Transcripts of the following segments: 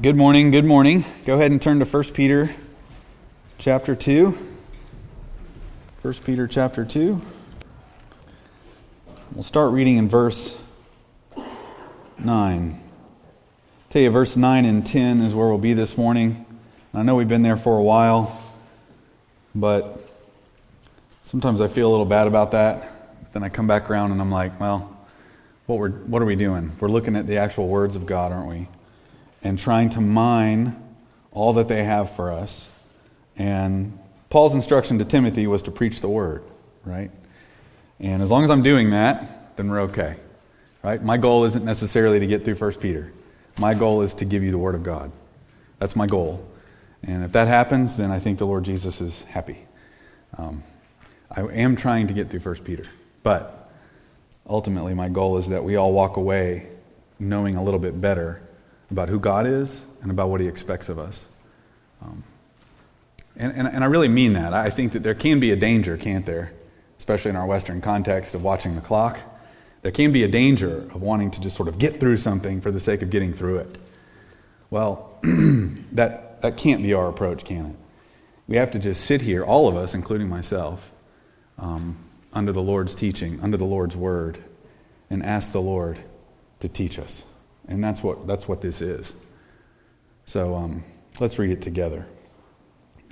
Good morning. Good morning. Go ahead and turn to 1 Peter chapter 2. 1 Peter chapter 2. We'll start reading in verse 9. tell you, verse 9 and 10 is where we'll be this morning. I know we've been there for a while, but sometimes I feel a little bad about that. Then I come back around and I'm like, well, what, we're, what are we doing? We're looking at the actual words of God, aren't we? And trying to mine all that they have for us. And Paul's instruction to Timothy was to preach the word, right? And as long as I'm doing that, then we're okay. Right? My goal isn't necessarily to get through 1 Peter. My goal is to give you the word of God. That's my goal. And if that happens, then I think the Lord Jesus is happy. Um, I am trying to get through 1 Peter. But ultimately, my goal is that we all walk away knowing a little bit better about who God is and about what He expects of us. Um, and, and, and I really mean that. I think that there can be a danger, can't there? Especially in our Western context of watching the clock. There can be a danger of wanting to just sort of get through something for the sake of getting through it. Well, that, that can't be our approach, can it? We have to just sit here, all of us, including myself, um, under the Lord's teaching, under the Lord's word, and ask the Lord to teach us. And that's what, that's what this is. So um, let's read it together.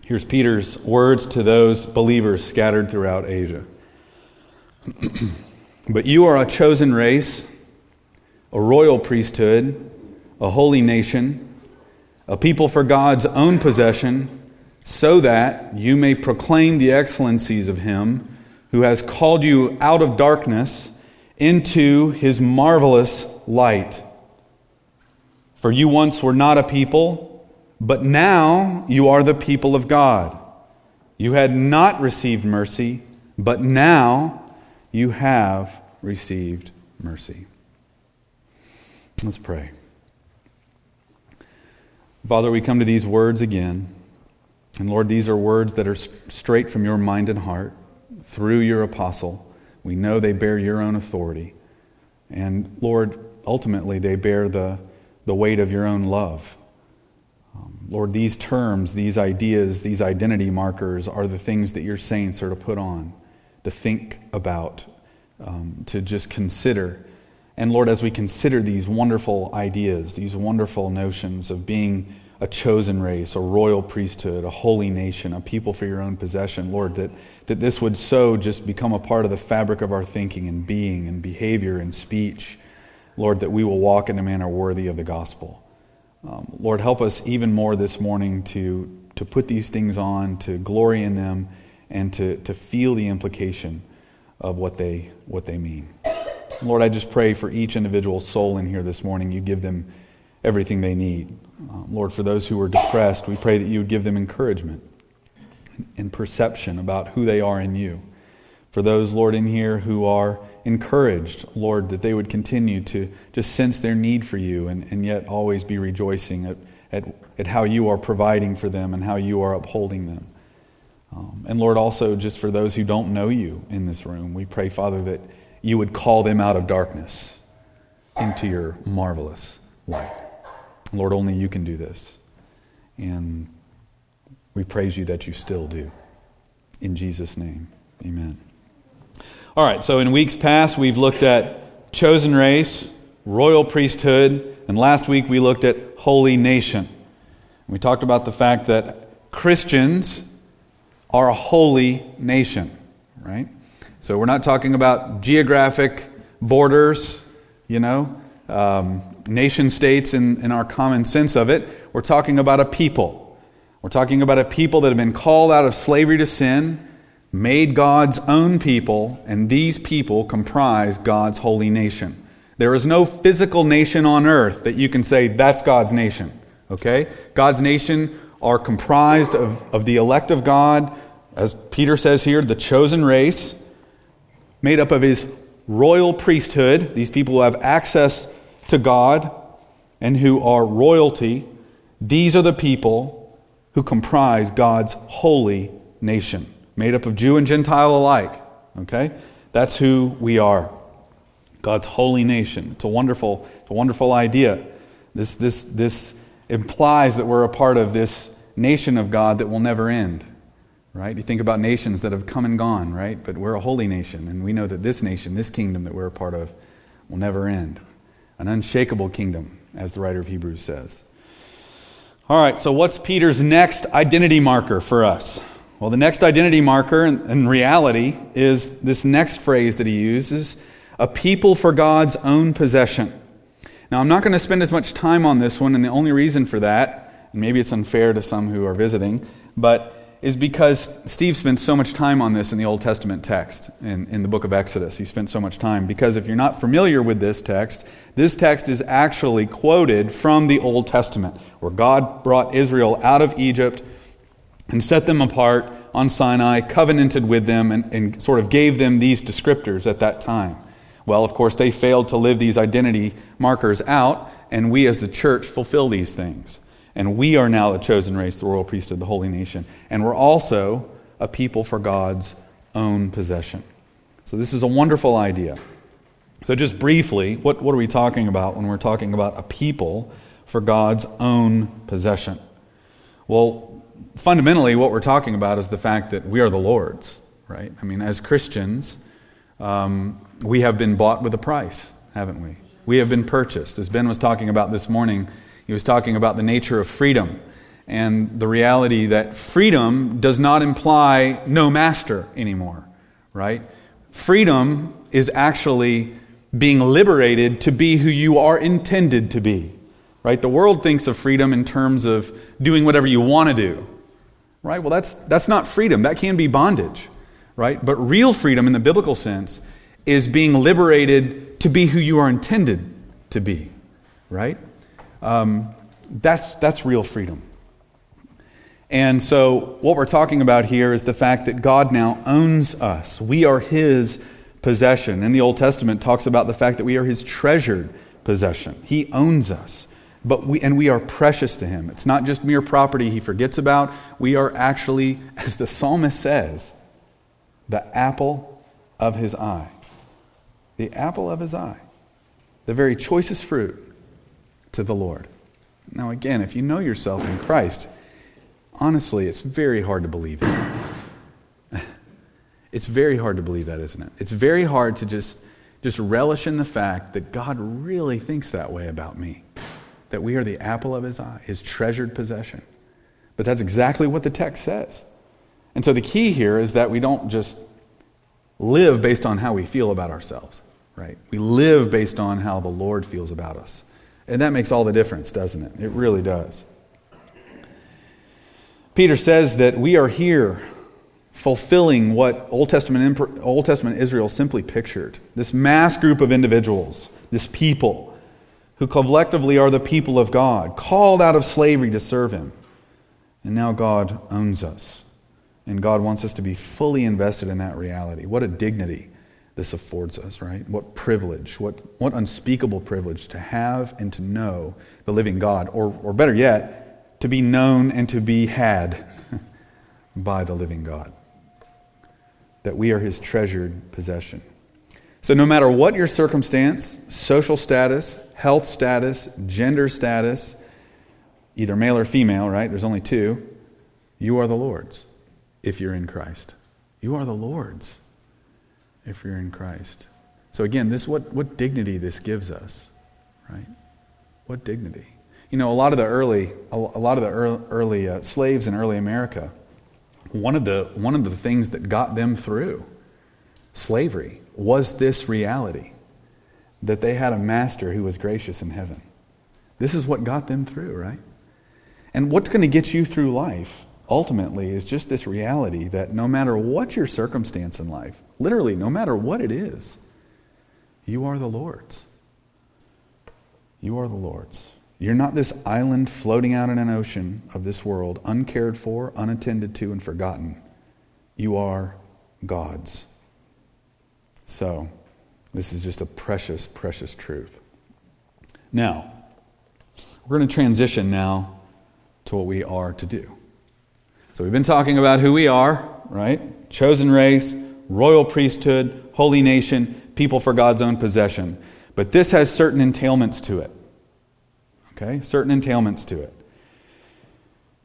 Here's Peter's words to those believers scattered throughout Asia. but you are a chosen race, a royal priesthood, a holy nation, a people for God's own possession, so that you may proclaim the excellencies of Him who has called you out of darkness into His marvelous light. For you once were not a people, but now you are the people of God. You had not received mercy, but now you have received mercy. Let's pray. Father, we come to these words again. And Lord, these are words that are straight from your mind and heart through your apostle. We know they bear your own authority. And Lord, ultimately, they bear the the weight of your own love. Um, Lord, these terms, these ideas, these identity markers are the things that your saints are to put on, to think about, um, to just consider. And Lord, as we consider these wonderful ideas, these wonderful notions of being a chosen race, a royal priesthood, a holy nation, a people for your own possession, Lord, that, that this would so just become a part of the fabric of our thinking and being and behavior and speech Lord, that we will walk in a manner worthy of the gospel. Um, Lord, help us even more this morning to, to put these things on, to glory in them, and to, to feel the implication of what they, what they mean. Lord, I just pray for each individual soul in here this morning, you give them everything they need. Um, Lord, for those who are depressed, we pray that you would give them encouragement and perception about who they are in you. For those, Lord, in here who are encouraged, Lord, that they would continue to just sense their need for you and, and yet always be rejoicing at, at, at how you are providing for them and how you are upholding them. Um, and Lord, also just for those who don't know you in this room, we pray, Father, that you would call them out of darkness into your marvelous light. Lord, only you can do this. And we praise you that you still do. In Jesus' name, amen. All right, so in weeks past, we've looked at chosen race, royal priesthood, and last week we looked at holy nation. We talked about the fact that Christians are a holy nation, right? So we're not talking about geographic borders, you know, um, nation states in, in our common sense of it. We're talking about a people. We're talking about a people that have been called out of slavery to sin made God's own people, and these people comprise God's holy nation. There is no physical nation on earth that you can say that's God's nation. Okay? God's nation are comprised of, of the elect of God, as Peter says here, the chosen race, made up of his royal priesthood, these people who have access to God and who are royalty. These are the people who comprise God's holy nation made up of Jew and Gentile alike. Okay? That's who we are. God's holy nation. It's a wonderful, it's a wonderful idea. This, this, this implies that we're a part of this nation of God that will never end. Right? You think about nations that have come and gone, right? But we're a holy nation, and we know that this nation, this kingdom that we're a part of, will never end. An unshakable kingdom, as the writer of Hebrews says. All right, so what's Peter's next identity marker for us? Well, the next identity marker in, reality is this next phrase that he uses a people for God's own possession. Now, I'm not going to spend as much time on this one, and the only reason for that, and maybe it's unfair to some who are visiting, but is because Steve spent so much time on this in the Old Testament text, in, in the book of Exodus. He spent so much time. Because if you're not familiar with this text, this text is actually quoted from the Old Testament, where God brought Israel out of Egypt and set them apart on Sinai, covenanted with them, and, and sort of gave them these descriptors at that time. Well, of course, they failed to live these identity markers out, and we as the church fulfill these things. And we are now the chosen race, the royal priesthood, the holy nation. And we're also a people for God's own possession. So, this is a wonderful idea. So, just briefly, what, what are we talking about when we're talking about a people for God's own possession? Well, fundamentally, what we're talking about is the fact that we are the Lord's, right? I mean, as Christians, um, we have been bought with a price, haven't we? We have been purchased. As Ben was talking about this morning, he was talking about the nature of freedom and the reality that freedom does not imply no master anymore, right? Freedom is actually being liberated to be who you are intended to be, right? The world thinks of freedom in terms of doing whatever you want to do, right? Well, that's, that's not freedom. That can be bondage, right? But real freedom in the biblical sense is being liberated to be who you are intended to be, right? Um, that's, that's real freedom. And so, what we're talking about here is the fact that God now owns us. We are His possession. And the Old Testament talks about the fact that we are His treasured possession. He owns us but we, and we are precious to him. It's not just mere property he forgets about. We are actually, as the psalmist says, the apple of his eye. The apple of his eye. The very choicest fruit to the Lord. Now, again, if you know yourself in Christ, honestly, it's very hard to believe that. It's very hard to believe that, isn't it? It's very hard to just, just relish in the fact that God really thinks that way about me that we are the apple of his eye, his treasured possession. But that's exactly what the text says. And so the key here is that we don't just live based on how we feel about ourselves, right? We live based on how the Lord feels about us. And that makes all the difference, doesn't it? It really does. Peter says that we are here fulfilling what Old Testament, Old Testament Israel simply pictured this mass group of individuals, this people who collectively are the people of God, called out of slavery to serve Him. And now God owns us. And God wants us to be fully invested in that reality. What a dignity this affords us, right? What privilege, what, what unspeakable privilege to have and to know the living God, or, or better yet, to be known and to be had by the living God. That we are His treasured possession. So, no matter what your circumstance, social status, health status, gender status, either male or female, right? There's only two. You are the Lord's if you're in Christ. You are the Lord's if you're in Christ. So again, this what what dignity this gives us, right? What dignity? You know, a lot of the early a lot of the early, uh, slaves in early America, one of the one of the things that got them through slavery was this reality that they had a master who was gracious in heaven. This is what got them through, right? And what's going to get you through life ultimately is just this reality that no matter what your circumstance in life, literally, no matter what it is, you are the Lord's. You are the Lord's. You're not this island floating out in an ocean of this world, uncared for, unattended to, and forgotten. You are God's. So, this is just a precious, precious truth. Now, we're going to transition now to what we are to do. So we've been talking about who we are, right? Chosen race, royal priesthood, holy nation, people for God's own possession. But this has certain entailments to it. Okay? Certain entailments to it.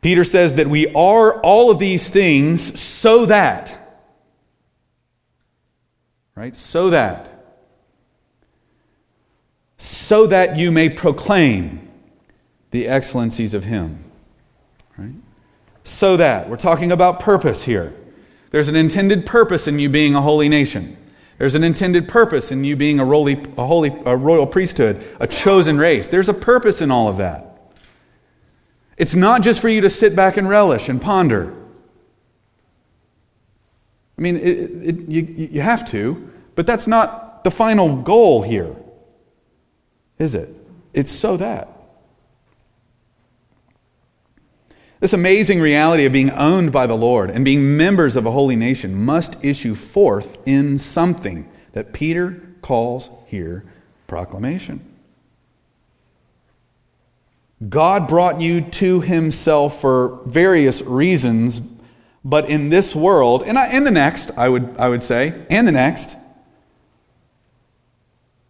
Peter says that we are all of these things so that, right? So that. So that you may proclaim the excellencies of Him, right? So that. We're talking about purpose here. There's an intended purpose in you being a holy nation. There's an intended purpose in you being a, holy, a, holy, a royal priesthood, a chosen race. There's a purpose in all of that. It's not just for you to sit back and relish and ponder. I mean, it, it, you, you have to, but that's not the final goal here, is it? It's so that. This amazing reality of being owned by the Lord and being members of a holy nation must issue forth in something that Peter calls here proclamation. God brought you to himself for various reasons, but in this world, and, in the next, I would, I would say, and the next,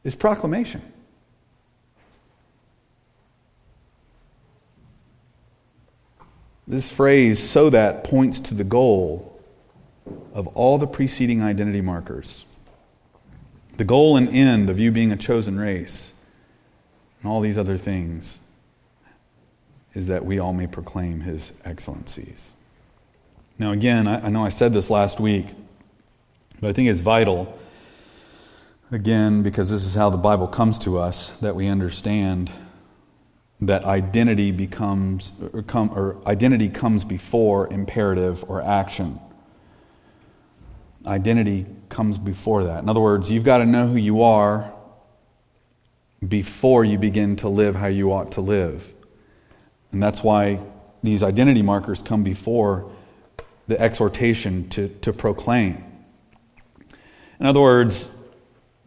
is proclamation. This phrase, so that, points to the goal of all the preceding identity markers. The goal and end of you being a chosen race, and all these other things, is that we all may proclaim his excellencies. Now, again, I, I know I said this last week, but I think it's vital, again, because this is how the Bible comes to us, that we understand that identity becomes or, come, or identity comes before imperative or action. Identity comes before that. In other words, you've got to know who you are before you begin to live how you ought to live. And that's why these identity markers come before the exhortation to, to proclaim. In other words,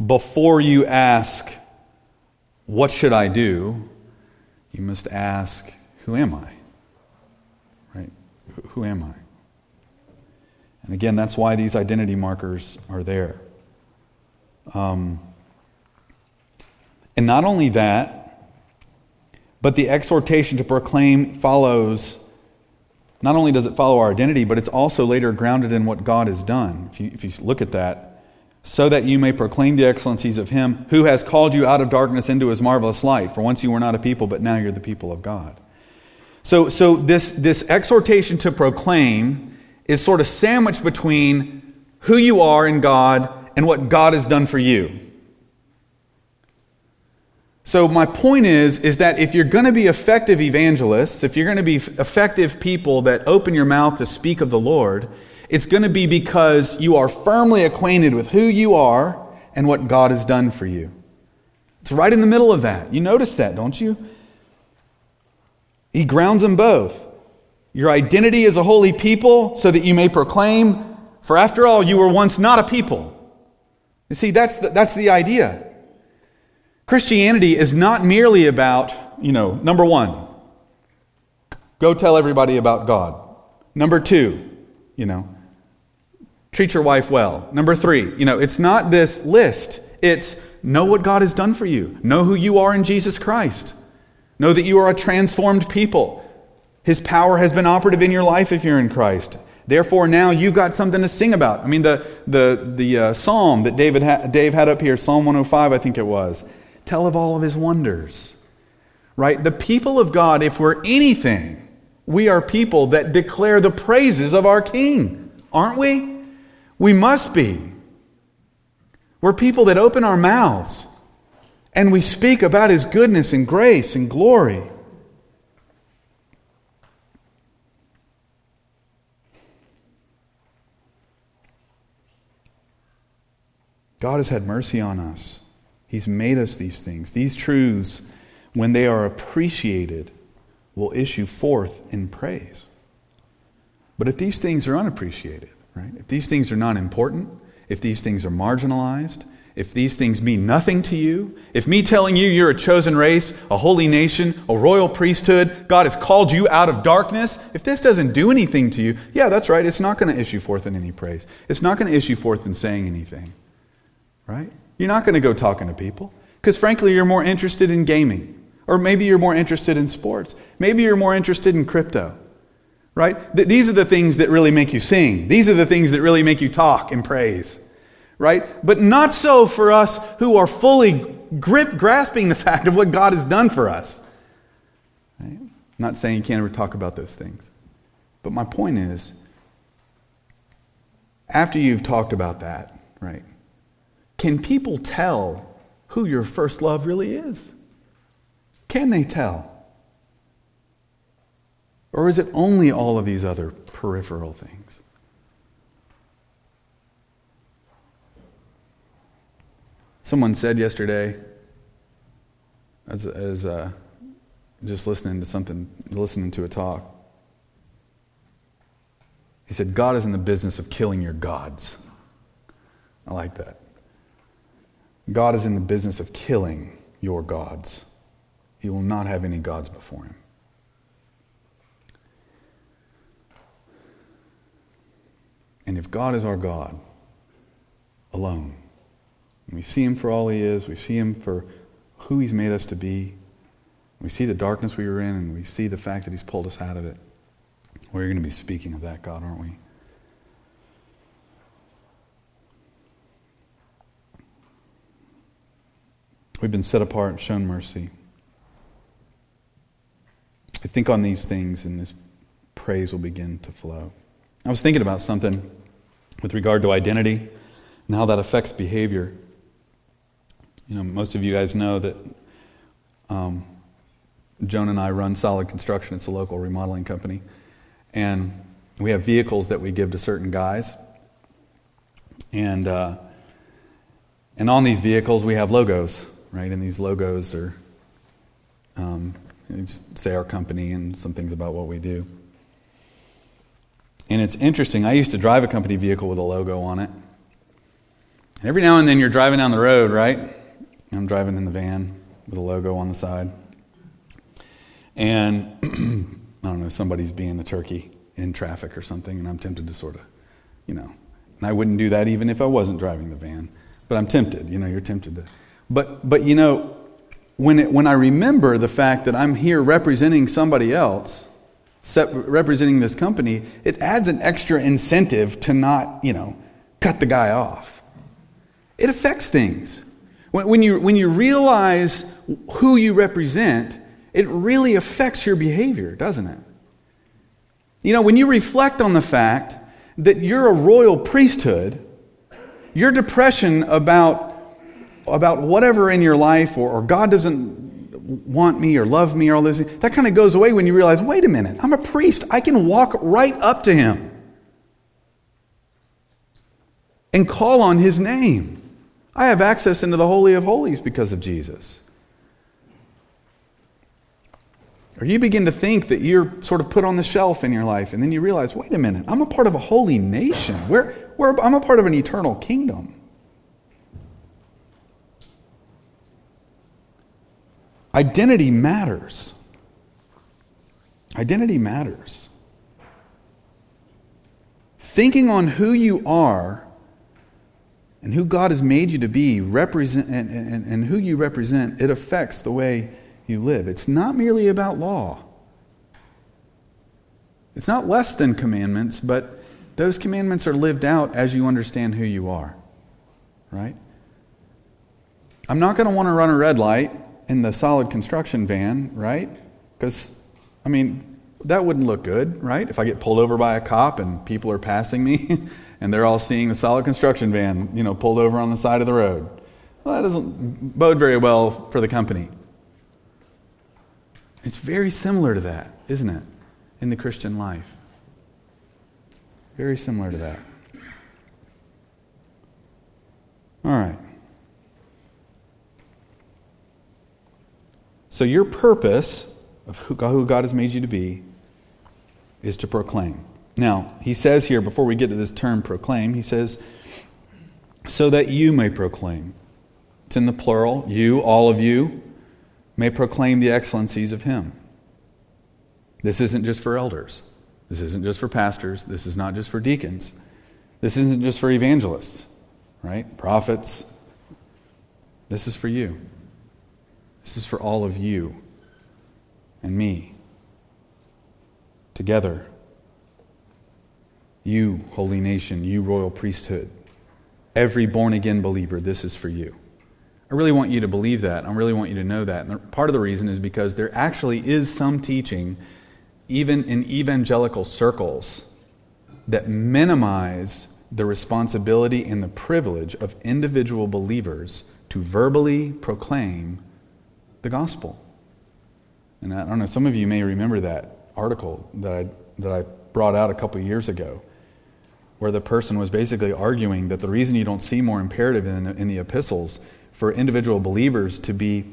before you ask, What should I do? you must ask, Who am I? Right? Who am I? And again, that's why these identity markers are there. Um, and not only that, but the exhortation to proclaim follows. Not only does it follow our identity, but it's also later grounded in what God has done. If you, if you look at that, so that you may proclaim the excellencies of him who has called you out of darkness into his marvelous light. For once you were not a people, but now you're the people of God. So, so this, this exhortation to proclaim is sort of sandwiched between who you are in God and what God has done for you. So my point is is that if you're going to be effective evangelists, if you're going to be effective people that open your mouth to speak of the Lord, it's going to be because you are firmly acquainted with who you are and what God has done for you. It's right in the middle of that. You notice that, don't you? He grounds them both. Your identity as a holy people, so that you may proclaim, for after all, you were once not a people. You see, that's the, that's the idea. Christianity is not merely about, you know, number one, go tell everybody about God. Number two, you know, treat your wife well. Number three, you know, it's not this list. It's know what God has done for you. Know who you are in Jesus Christ. Know that you are a transformed people. His power has been operative in your life if you're in Christ. Therefore, now you've got something to sing about. I mean, the, the, the uh, psalm that David ha- Dave had up here, Psalm 105, I think it was, tell of all of his wonders. Right? The people of God, if we're anything, we are people that declare the praises of our King, aren't we? We must be. We're people that open our mouths and we speak about His goodness and grace and glory. God has had mercy on us. He's made us these things. These truths, when they are appreciated, will issue forth in praise. But if these things are unappreciated, Right? If these things are not important, if these things are marginalized, if these things mean nothing to you, if me telling you you're a chosen race, a holy nation, a royal priesthood, God has called you out of darkness, if this doesn't do anything to you, yeah, that's right, it's not going to issue forth in any praise. It's not going to issue forth in saying anything. Right? You're not going to go talking to people because, frankly, you're more interested in gaming. Or maybe you're more interested in sports. Maybe you're more interested in crypto. Right? Th- these are the things that really make you sing. These are the things that really make you talk and praise. Right? But not so for us who are fully grip, grasping the fact of what God has done for us. Right? I'm not saying you can't ever talk about those things. But my point is, after you've talked about that, right, can people tell who your first love really is? Can they tell? Or is it only all of these other peripheral things? Someone said yesterday, as, as uh, just listening to something, listening to a talk, he said, God is in the business of killing your gods. I like that. God is in the business of killing your gods. He will not have any gods before him. And if God is our God alone, we see him for all he is, we see him for who he's made us to be, we see the darkness we were in, and we see the fact that he's pulled us out of it. We're going to be speaking of that God, aren't we? We've been set apart and shown mercy. I think on these things, and this praise will begin to flow. I was thinking about something with regard to identity and how that affects behavior. You know, most of you guys know that um, Joan and I run Solid Construction. It's a local remodeling company. And we have vehicles that we give to certain guys. And, uh, and on these vehicles, we have logos, right? And these logos are, um, say our company and some things about what we do. And it's interesting. I used to drive a company vehicle with a logo on it. And every now and then you're driving down the road, right? I'm driving in the van with a logo on the side. And I don't know, somebody's being a turkey in traffic or something, and I'm tempted to sort of, you know, and I wouldn't do that even if I wasn't driving the van. But I'm tempted, you know, you're tempted to. But, but you know, when, it, when I remember the fact that I'm here representing somebody else, representing this company, it adds an extra incentive to not, you know, cut the guy off. It affects things. When, when, you, when you realize who you represent, it really affects your behavior, doesn't it? You know, when you reflect on the fact that you're a royal priesthood, your depression about, about whatever in your life or, or God doesn't want me or love me or all this, that kind of goes away when you realize wait a minute, I'm a priest. I can walk right up to him and call on his name. I have access into the Holy of Holies because of Jesus. Or you begin to think that you're sort of put on the shelf in your life, and then you realize, wait a minute, I'm a part of a holy nation. We're, we're, I'm a part of an eternal kingdom. Identity matters. Identity matters. Thinking on who you are and who God has made you to be represent, and, and, and who you represent, it affects the way you live. It's not merely about law. It's not less than commandments, but those commandments are lived out as you understand who you are. Right? I'm not going to want to run a red light in the solid construction van, right? Because, I mean, that wouldn't look good, right? If I get pulled over by a cop and people are passing me and they're all seeing the solid construction van, you know, pulled over on the side of the road. Well, that doesn't bode very well for the company. It's very similar to that, isn't it, in the Christian life? Very similar to that. All right. So, your purpose of who God has made you to be is to proclaim. Now, he says here, before we get to this term proclaim, he says, so that you may proclaim. It's in the plural. You, all of you, may proclaim the excellencies of him. This isn't just for elders. This isn't just for pastors. This is not just for deacons. This isn't just for evangelists, right? Prophets. This is for you. This is for all of you and me. Together, You, holy nation, you, royal priesthood, every born again believer, this is for you. I really want you to believe that. I really want you to know that. And part of the reason is because there actually is some teaching, even in evangelical circles, that minimize the responsibility and the privilege of individual believers to verbally proclaim the gospel. And I don't know, some of you may remember that article that I, that I brought out a couple years ago, where the person was basically arguing that the reason you don't see more imperative in, in the epistles for individual believers to be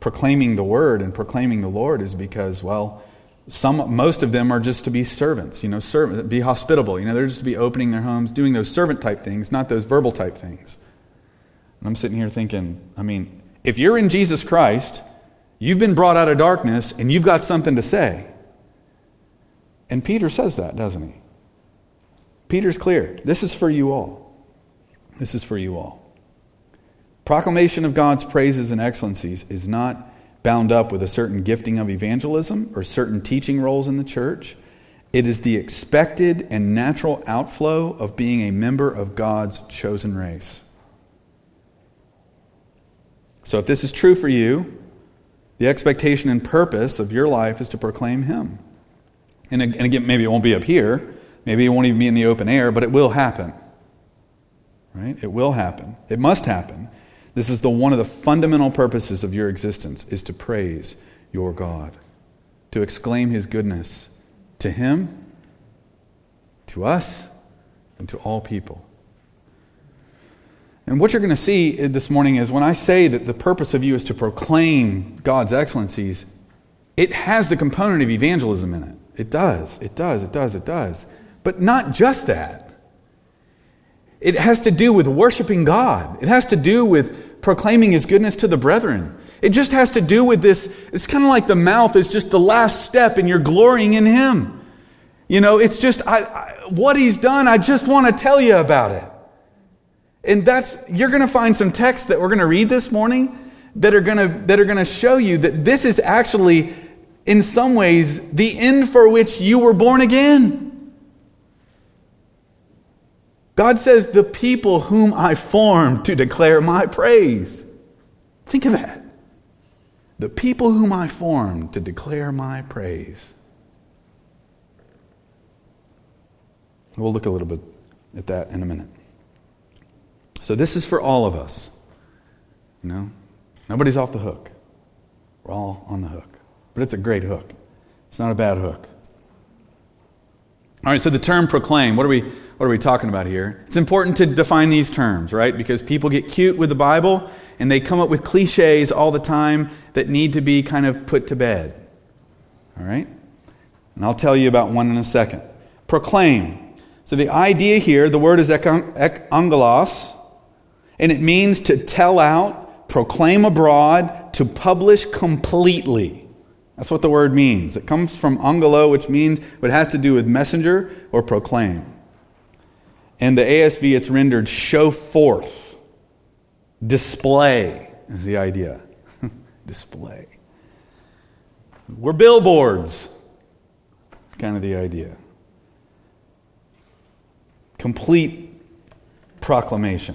proclaiming the word and proclaiming the Lord is because, well, some, most of them are just to be servants, you know, servant, be hospitable. You know, they're just to be opening their homes, doing those servant type things, not those verbal type things. And I'm sitting here thinking, I mean, if you're in Jesus Christ, you've been brought out of darkness and you've got something to say. And Peter says that, doesn't he? Peter's clear. This is for you all. This is for you all. Proclamation of God's praises and excellencies is not bound up with a certain gifting of evangelism or certain teaching roles in the church. It is the expected and natural outflow of being a member of God's chosen race. So, if this is true for you, the expectation and purpose of your life is to proclaim Him. And again, maybe it won't be up here, maybe it won't even be in the open air, but it will happen. Right? It will happen. It must happen. This is the one of the fundamental purposes of your existence is to praise your God, to exclaim his goodness to him, to us, and to all people. And what you're going to see uh, this morning is when I say that the purpose of you is to proclaim God's excellencies, it has the component of evangelism in it. It does, it does, it does, it does. But not just that. It has to do with worshiping God. It has to do with proclaiming His goodness to the brethren. It just has to do with this. It's kind of like the mouth is just the last step and you're glorying in Him. You know, it's just I, I, what He's done, I just want to tell you about it. And that's, you're going to find some texts that we're going to read this morning that are going to, that are going to show you that this is actually, in some ways, the end for which you were born again. God says, The people whom I formed to declare my praise. Think of that. The people whom I formed to declare my praise. We'll look a little bit at that in a minute. So, this is for all of us. You know, nobody's off the hook. We're all on the hook. But it's a great hook, it's not a bad hook. All right, so the term proclaim, what are we what are we talking about here? It's important to define these terms, right? Because people get cute with the Bible and they come up with cliches all the time that need to be kind of put to bed. All right? And I'll tell you about one in a second. Proclaim. So the idea here, the word is angelos, and it means to tell out, proclaim abroad, to publish completely. That's what the word means. It comes from angelo, which means it has to do with messenger or proclaim. In the ASV, it's rendered show forth. Display is the idea. Display. We're billboards, kind of the idea. Complete proclamation.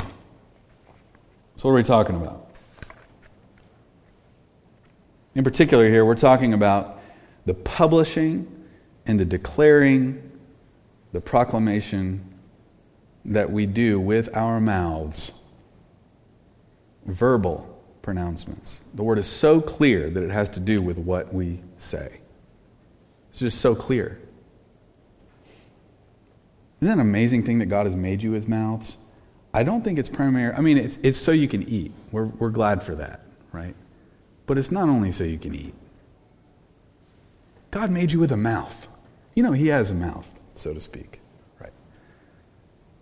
So, what are we talking about? In particular, here, we're talking about the publishing and the declaring, the proclamation that we do with our mouths verbal pronouncements. The word is so clear that it has to do with what we say. It's just so clear. Isn't that an amazing thing that God has made you with mouths? I don't think it's primary. I mean, it's, it's so you can eat. We're, we're glad for that, right? But it's not only so you can eat. God made you with a mouth. You know, He has a mouth, so to speak right?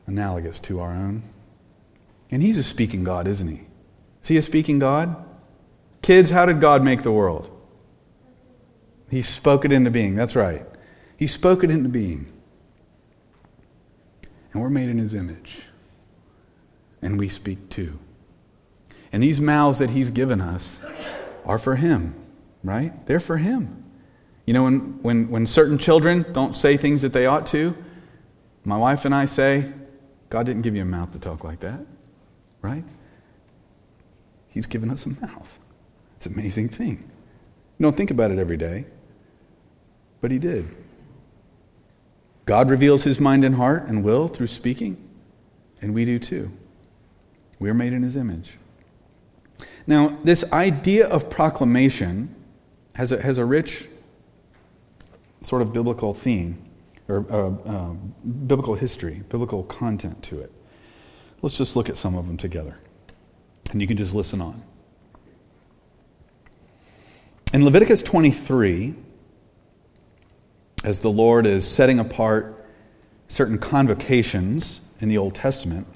analogous to our own. And he's a speaking God, isn't he? Is he a speaking God? Kids, how did God make the world? He spoke it into being. That's right. He spoke it into being. And we're made in his image. And we speak too. And these mouths that he's given us are for him, right? They're for him. You know, when, when, when certain children don't say things that they ought to, My wife and I say, God didn't give you a mouth to talk like that, right? He's given us a mouth. It's an amazing thing. You don't think about it every day, but He did. God reveals His mind and heart and will through speaking, and we do too. We are made in His image. Now, this idea of proclamation has a, has a rich sort of biblical theme, or uh, uh, biblical history, biblical content to it. Let's just look at some of them together. And you can just listen on. In Leviticus 23, as the Lord is setting apart certain convocations in the Old Testament,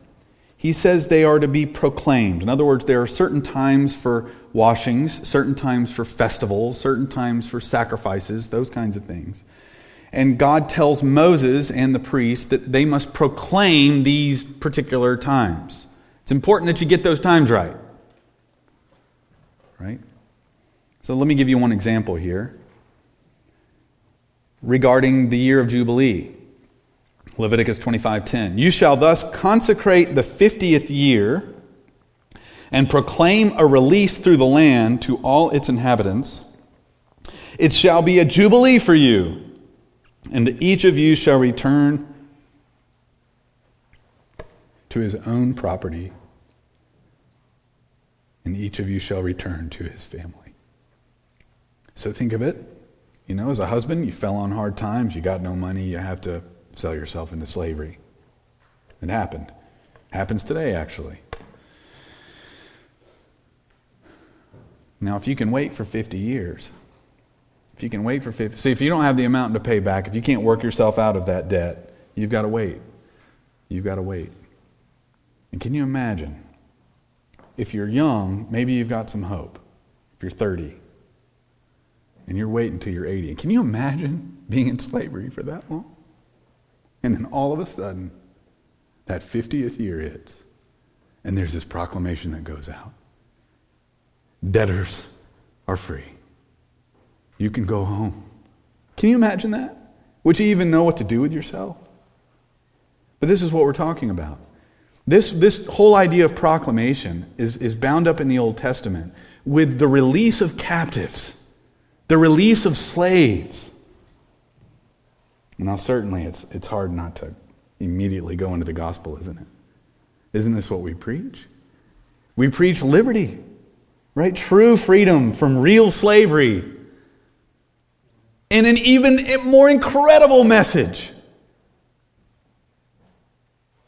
he says they are to be proclaimed. In other words, there are certain times for washings, certain times for festivals, certain times for sacrifices, those kinds of things. And God tells Moses and the priests that they must proclaim these particular times. It's important that you get those times right. Right? So let me give you one example here regarding the year of Jubilee. Leviticus 25:10. You shall thus consecrate the 50th year and proclaim a release through the land to all its inhabitants. It shall be a jubilee for you, and each of you shall return to his own property, and each of you shall return to his family. So think of it. You know, as a husband, you fell on hard times, you got no money, you have to sell yourself into slavery. It happened. Happens today, actually. Now, if you can wait for 50 years, if you can wait for 50, see, if you don't have the amount to pay back, if you can't work yourself out of that debt, you've got to wait. You've got to wait. And can you imagine? If you're young, maybe you've got some hope. If you're 30 and you're waiting until you're 80, can you imagine being in slavery for that long? And then all of a sudden, that 50th year hits, and there's this proclamation that goes out Debtors are free. You can go home. Can you imagine that? Would you even know what to do with yourself? But this is what we're talking about. This, this whole idea of proclamation is, is bound up in the Old Testament with the release of captives, the release of slaves. Now, certainly, it's, it's hard not to immediately go into the gospel, isn't it? Isn't this what we preach? We preach liberty, right? True freedom from real slavery. And an even more incredible message.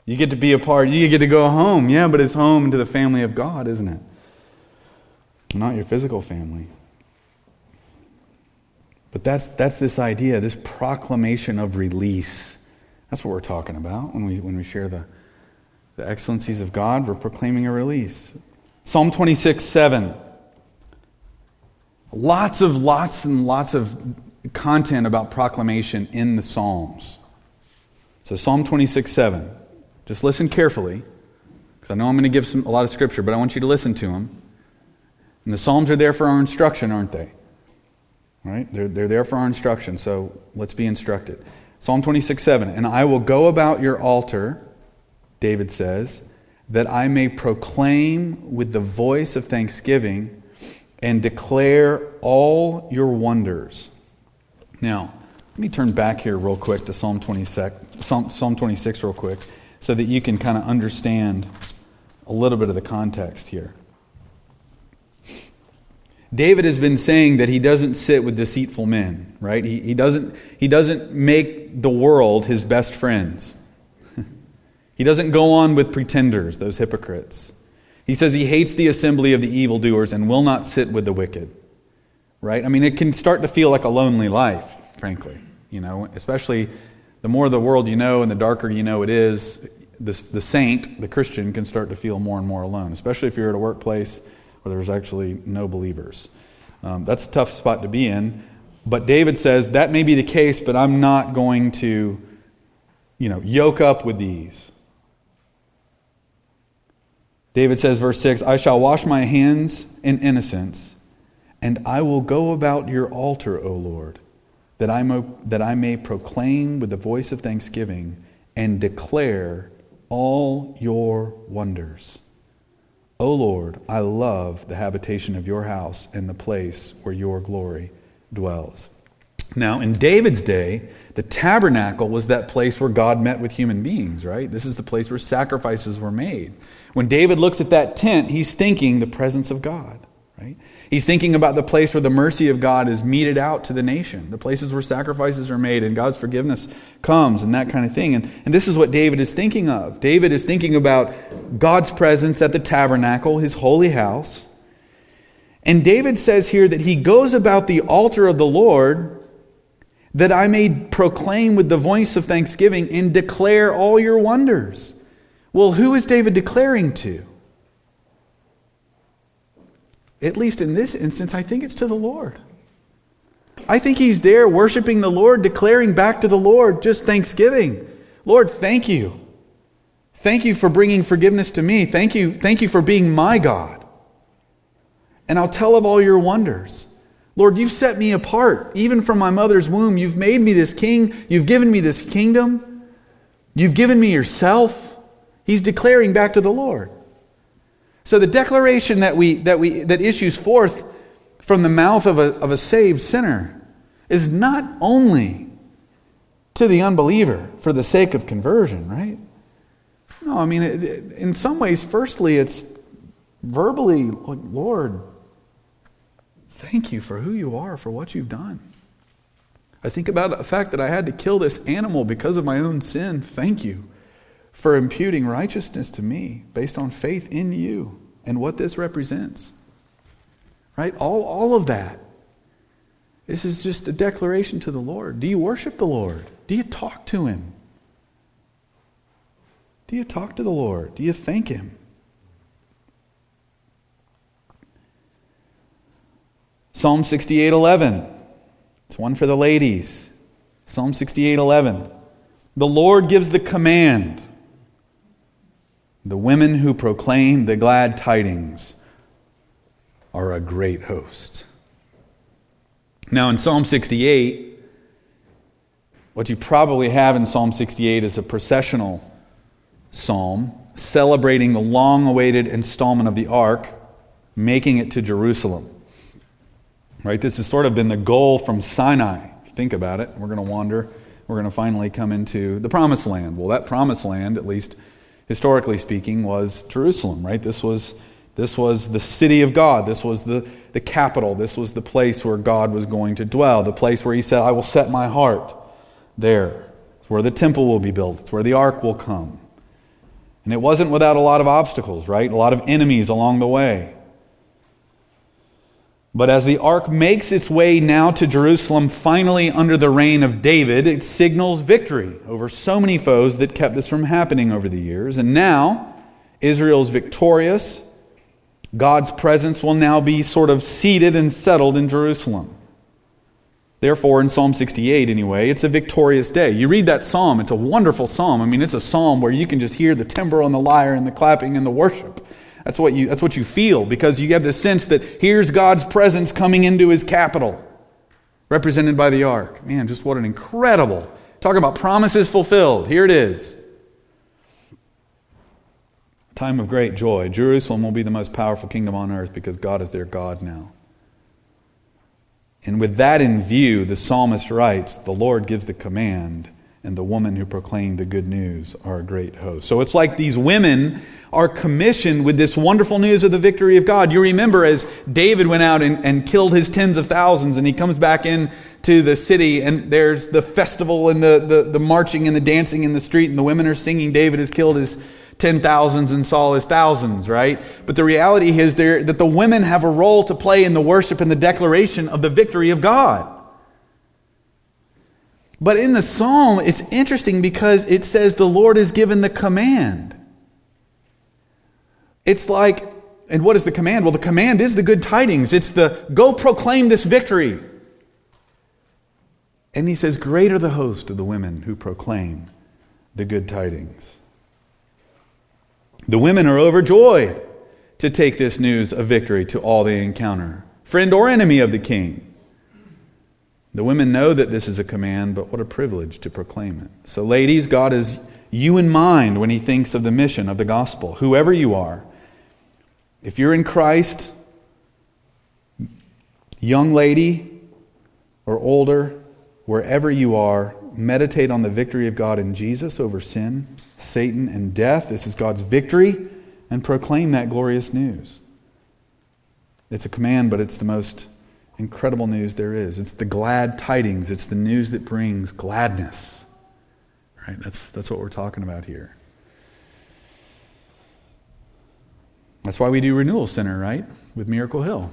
You get to be a part, you get to go home. Yeah, but it's home to the family of God, isn't it? Not your physical family. But that's, that's this idea, this proclamation of release. That's what we're talking about when we, when we share the, the excellencies of God. We're proclaiming a release. Psalm 26, 7. Lots of, lots and lots of content about proclamation in the Psalms. So, Psalm 26, 7. Just listen carefully, because I know I'm going to give some, a lot of scripture, but I want you to listen to them. And the Psalms are there for our instruction, aren't they? Right? They're, they're there for our instruction, so let's be instructed. Psalm 26, 7. And I will go about your altar, David says, that I may proclaim with the voice of thanksgiving and declare all your wonders. Now, let me turn back here real quick to Psalm 26, Psalm, Psalm 26 real quick, so that you can kind of understand a little bit of the context here. David has been saying that he doesn't sit with deceitful men, right? He, he, doesn't, he doesn't make the world his best friends. he doesn't go on with pretenders, those hypocrites. He says he hates the assembly of the evildoers and will not sit with the wicked, right? I mean, it can start to feel like a lonely life, frankly, you know, especially the more the world you know and the darker you know it is, the, the saint, the Christian, can start to feel more and more alone, especially if you're at a workplace where there's actually no believers. Um, that's a tough spot to be in. But David says that may be the case, but I'm not going to, you know, yoke up with these. David says, verse 6 I shall wash my hands in innocence, and I will go about your altar, O Lord, that I, may, that I may proclaim with the voice of thanksgiving and declare all your wonders. O Lord, I love the habitation of your house and the place where your glory dwells. Now, in David's day, the tabernacle was that place where God met with human beings, right? This is the place where sacrifices were made. When David looks at that tent, he's thinking the presence of God, right? He's thinking about the place where the mercy of God is meted out to the nation, the places where sacrifices are made and God's forgiveness comes and that kind of thing. And, and this is what David is thinking of. David is thinking about God's presence at the tabernacle, his holy house. And David says here that he goes about the altar of the Lord that I may proclaim with the voice of thanksgiving and declare all your wonders. Well, who is David declaring to? At least in this instance, I think it's to the Lord. I think he's there worshiping the Lord, declaring back to the Lord just thanksgiving. Lord, thank you. Thank you for bringing forgiveness to me. Thank you, thank you for being my God. And I'll tell of all your wonders. Lord, you've set me apart, even from my mother's womb. You've made me this king. You've given me this kingdom. You've given me yourself. He's declaring back to the Lord. So the declaration that, we, that, we, that issues forth from the mouth of a, of a saved sinner is not only to the unbeliever for the sake of conversion, right? No, I mean, it, it, in some ways, firstly, it's verbally, Lord, Thank you for who you are, for what you've done. I think about the fact that I had to kill this animal because of my own sin. Thank you for imputing righteousness to me based on faith in you and what this represents. Right? All, all of that. This is just a declaration to the Lord. Do you worship the Lord? Do you talk to Him? Do you talk to the Lord? Do you thank Him? Psalm 68:11. It's one for the ladies. Psalm 68:11. The Lord gives the command. The women who proclaim the glad tidings are a great host. Now in Psalm 68, what you probably have in Psalm 68 is a processional psalm celebrating the long awaited installment of the ark, making it to Jerusalem. Right? This has sort of been the goal from Sinai. Think about it, we're going to wander. We're going to finally come into the promised land. Well, that promised land, at least historically speaking, was Jerusalem, right? This was, this was the city of God. This was the, the capital. This was the place where God was going to dwell, the place where He said, I will set my heart there. It's where the temple will be built, it's where the ark will come. And it wasn't without a lot of obstacles, right? A lot of enemies along the way. But as the ark makes its way now to Jerusalem, finally under the reign of David, it signals victory over so many foes that kept this from happening over the years. And now, Israel's victorious. God's presence will now be sort of seated and settled in Jerusalem. Therefore, in Psalm 68, anyway, it's a victorious day. You read that psalm, it's a wonderful psalm. I mean, it's a psalm where you can just hear the timbrel and the lyre and the clapping and the worship. That's what you, that's what you feel because you have this sense that here's God's presence coming into his capital, represented by the ark. Man, just what an incredible. Talking about promises fulfilled. Here it is. Time of great joy. Jerusalem will be the most powerful kingdom on earth because God is their God now. And with that in view, the psalmist writes, The Lord gives the command, and the woman who proclaimed the good news are a great host. So it's like these women are commissioned with this wonderful news of the victory of God. You remember as David went out and, and killed his tens of thousands, and he comes back in to the city, and there's the festival and the, the, the marching and the dancing in the street, and the women are singing, David has killed his ten thousands and Saul his thousands, right? But the reality is there that the women have a role to play in the worship and the declaration of the victory of God. But in the psalm, it's interesting because it says the Lord has given the command. It's like, and what is the command? Well, the command is the good tidings. It's the go proclaim this victory. And he says, Great are the host of the women who proclaim the good tidings. The women are overjoyed to take this news of victory to all they encounter, friend or enemy of the king. The women know that this is a command, but what a privilege to proclaim it. So, ladies, God is you in mind when he thinks of the mission of the gospel, whoever you are. If you're in Christ, young lady or older, wherever you are, meditate on the victory of God in Jesus over sin, Satan, and death. This is God's victory, and proclaim that glorious news. It's a command, but it's the most incredible news there is. It's the glad tidings, it's the news that brings gladness. Right? That's, that's what we're talking about here. That's why we do Renewal Center, right? With Miracle Hill.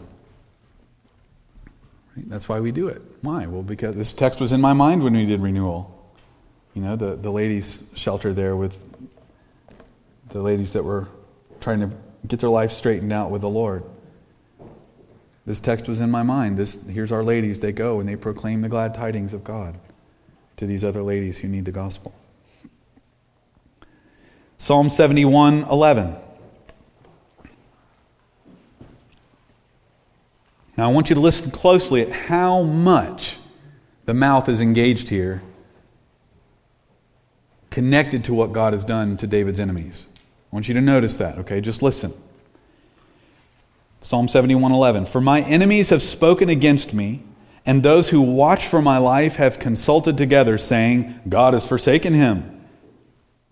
Right? That's why we do it. Why? Well, because this text was in my mind when we did renewal. You know, the, the ladies' shelter there with the ladies that were trying to get their life straightened out with the Lord. This text was in my mind. This, here's our ladies. They go and they proclaim the glad tidings of God to these other ladies who need the gospel. Psalm 71 11. Now, I want you to listen closely at how much the mouth is engaged here, connected to what God has done to David's enemies. I want you to notice that, okay? Just listen. Psalm 71:11 For my enemies have spoken against me, and those who watch for my life have consulted together saying, God has forsaken him.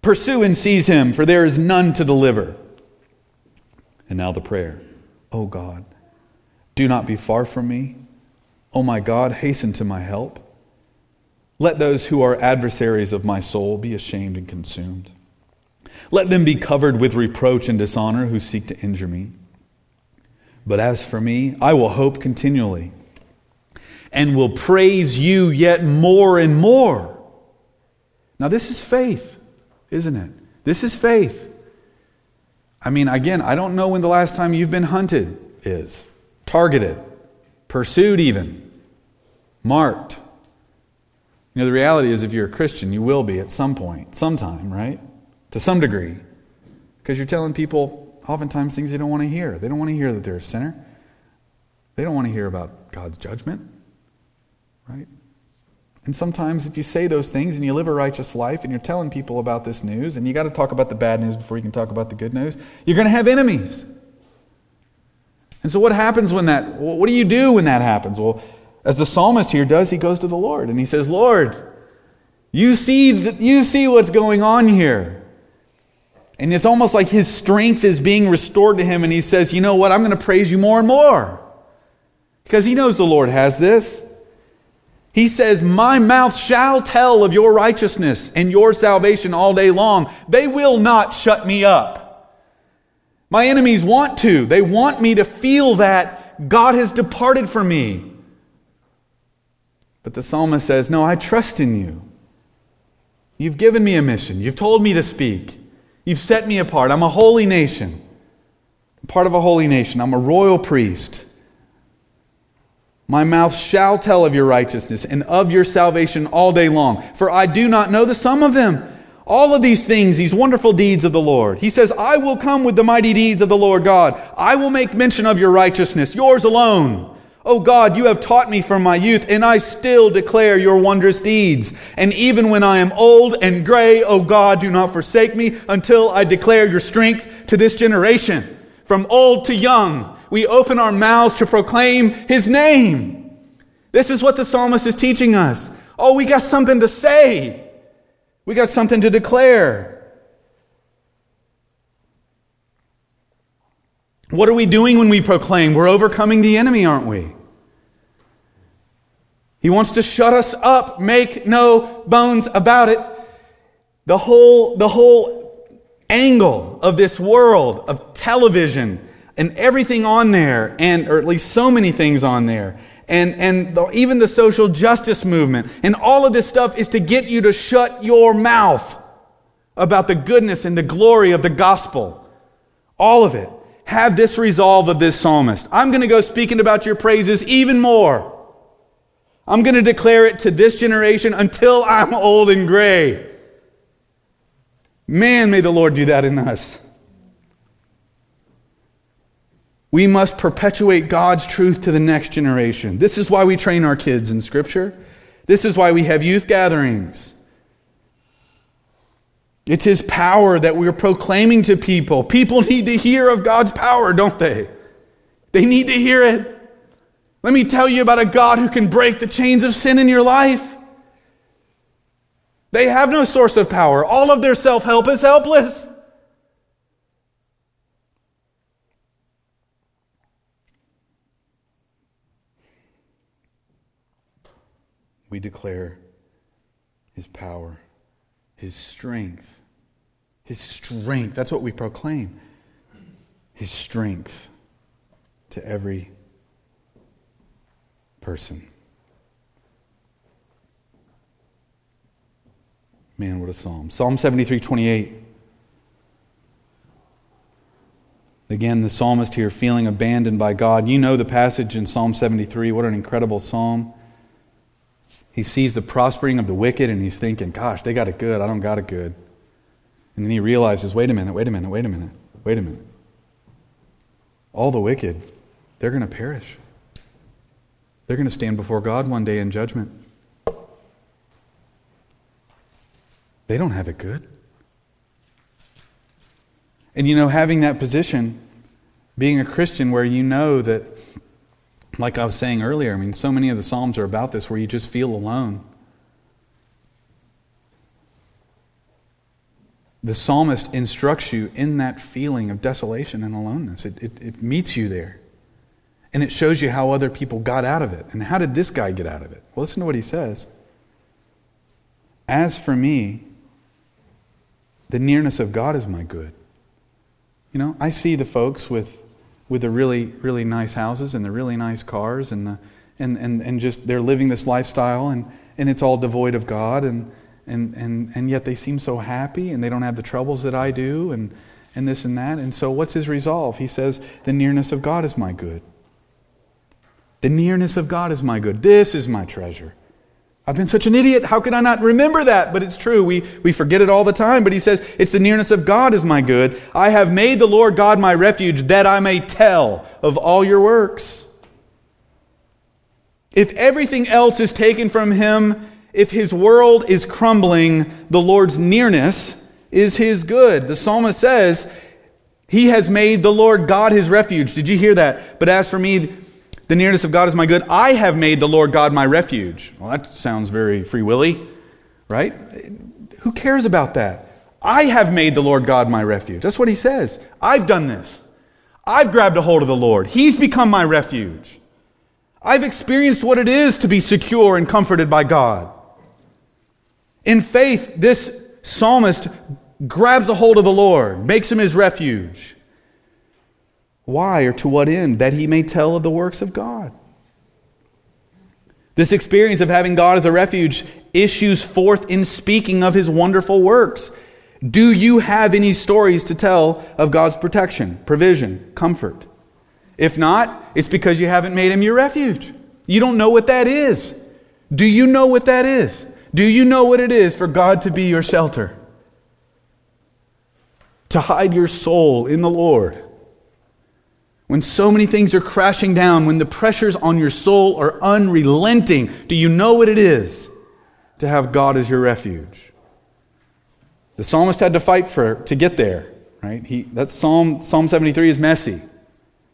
Pursue and seize him, for there is none to deliver. And now the prayer. Oh God, do not be far from me. Oh my God, hasten to my help. Let those who are adversaries of my soul be ashamed and consumed. Let them be covered with reproach and dishonor who seek to injure me. But as for me, I will hope continually and will praise you yet more and more. Now, this is faith, isn't it? This is faith. I mean, again, I don't know when the last time you've been hunted is targeted, pursued, even, marked. You know, the reality is, if you're a Christian, you will be at some point, sometime, right? To some degree. Because you're telling people oftentimes things they don't want to hear. They don't want to hear that they're a sinner, they don't want to hear about God's judgment, right? And sometimes, if you say those things and you live a righteous life and you're telling people about this news, and you got to talk about the bad news before you can talk about the good news, you're going to have enemies. And so, what happens when that, what do you do when that happens? Well, as the psalmist here does, he goes to the Lord and he says, Lord, you see, the, you see what's going on here. And it's almost like his strength is being restored to him, and he says, You know what? I'm going to praise you more and more. Because he knows the Lord has this. He says, My mouth shall tell of your righteousness and your salvation all day long. They will not shut me up. My enemies want to. They want me to feel that God has departed from me. But the psalmist says, No, I trust in you. You've given me a mission. You've told me to speak. You've set me apart. I'm a holy nation. Part of a holy nation. I'm a royal priest. My mouth shall tell of your righteousness and of your salvation all day long, for I do not know the sum of them. All of these things, these wonderful deeds of the Lord. He says, I will come with the mighty deeds of the Lord God. I will make mention of your righteousness, yours alone. O God, you have taught me from my youth, and I still declare your wondrous deeds. And even when I am old and gray, O God, do not forsake me until I declare your strength to this generation. From old to young, we open our mouths to proclaim his name. This is what the psalmist is teaching us. Oh, we got something to say. We got something to declare. What are we doing when we proclaim? We're overcoming the enemy, aren't we? He wants to shut us up, make no bones about it. The whole, the whole angle of this world of television and everything on there, and or at least so many things on there, and, and the, even the social justice movement, and all of this stuff is to get you to shut your mouth about the goodness and the glory of the gospel. All of it. Have this resolve of this psalmist. I'm going to go speaking about your praises even more. I'm going to declare it to this generation until I'm old and gray. Man, may the Lord do that in us. We must perpetuate God's truth to the next generation. This is why we train our kids in Scripture. This is why we have youth gatherings. It's His power that we're proclaiming to people. People need to hear of God's power, don't they? They need to hear it. Let me tell you about a God who can break the chains of sin in your life. They have no source of power. All of their self help is helpless. We declare his power, his strength. His strength. That's what we proclaim. His strength to every person. Man, what a psalm. Psalm 73 28. Again, the psalmist here feeling abandoned by God. You know the passage in Psalm 73. What an incredible psalm. He sees the prospering of the wicked and he's thinking, gosh, they got it good. I don't got it good. And then he realizes, wait a minute, wait a minute, wait a minute, wait a minute. All the wicked, they're going to perish. They're going to stand before God one day in judgment. They don't have it good. And you know, having that position, being a Christian where you know that, like I was saying earlier, I mean, so many of the Psalms are about this where you just feel alone. The psalmist instructs you in that feeling of desolation and aloneness. It, it, it meets you there. And it shows you how other people got out of it. And how did this guy get out of it? Well, listen to what he says. As for me, the nearness of God is my good. You know, I see the folks with, with the really, really nice houses and the really nice cars and, the, and, and, and just they're living this lifestyle and, and it's all devoid of God and, and, and, and yet they seem so happy and they don't have the troubles that I do and, and this and that. And so what's his resolve? He says, The nearness of God is my good. The nearness of God is my good. This is my treasure. I've been such an idiot. How could I not remember that? But it's true. We, we forget it all the time. But he says, It's the nearness of God is my good. I have made the Lord God my refuge that I may tell of all your works. If everything else is taken from him, if his world is crumbling, the Lord's nearness is his good. The psalmist says, He has made the Lord God his refuge. Did you hear that? But as for me, the nearness of God is my good. I have made the Lord God my refuge. Well, that sounds very free willy, right? Who cares about that? I have made the Lord God my refuge. That's what he says. I've done this. I've grabbed a hold of the Lord. He's become my refuge. I've experienced what it is to be secure and comforted by God. In faith, this psalmist grabs a hold of the Lord, makes him his refuge. Why or to what end? That he may tell of the works of God. This experience of having God as a refuge issues forth in speaking of his wonderful works. Do you have any stories to tell of God's protection, provision, comfort? If not, it's because you haven't made him your refuge. You don't know what that is. Do you know what that is? Do you know what it is for God to be your shelter? To hide your soul in the Lord when so many things are crashing down, when the pressures on your soul are unrelenting, do you know what it is to have God as your refuge? The psalmist had to fight for to get there, right? He, that Psalm, Psalm 73 is messy.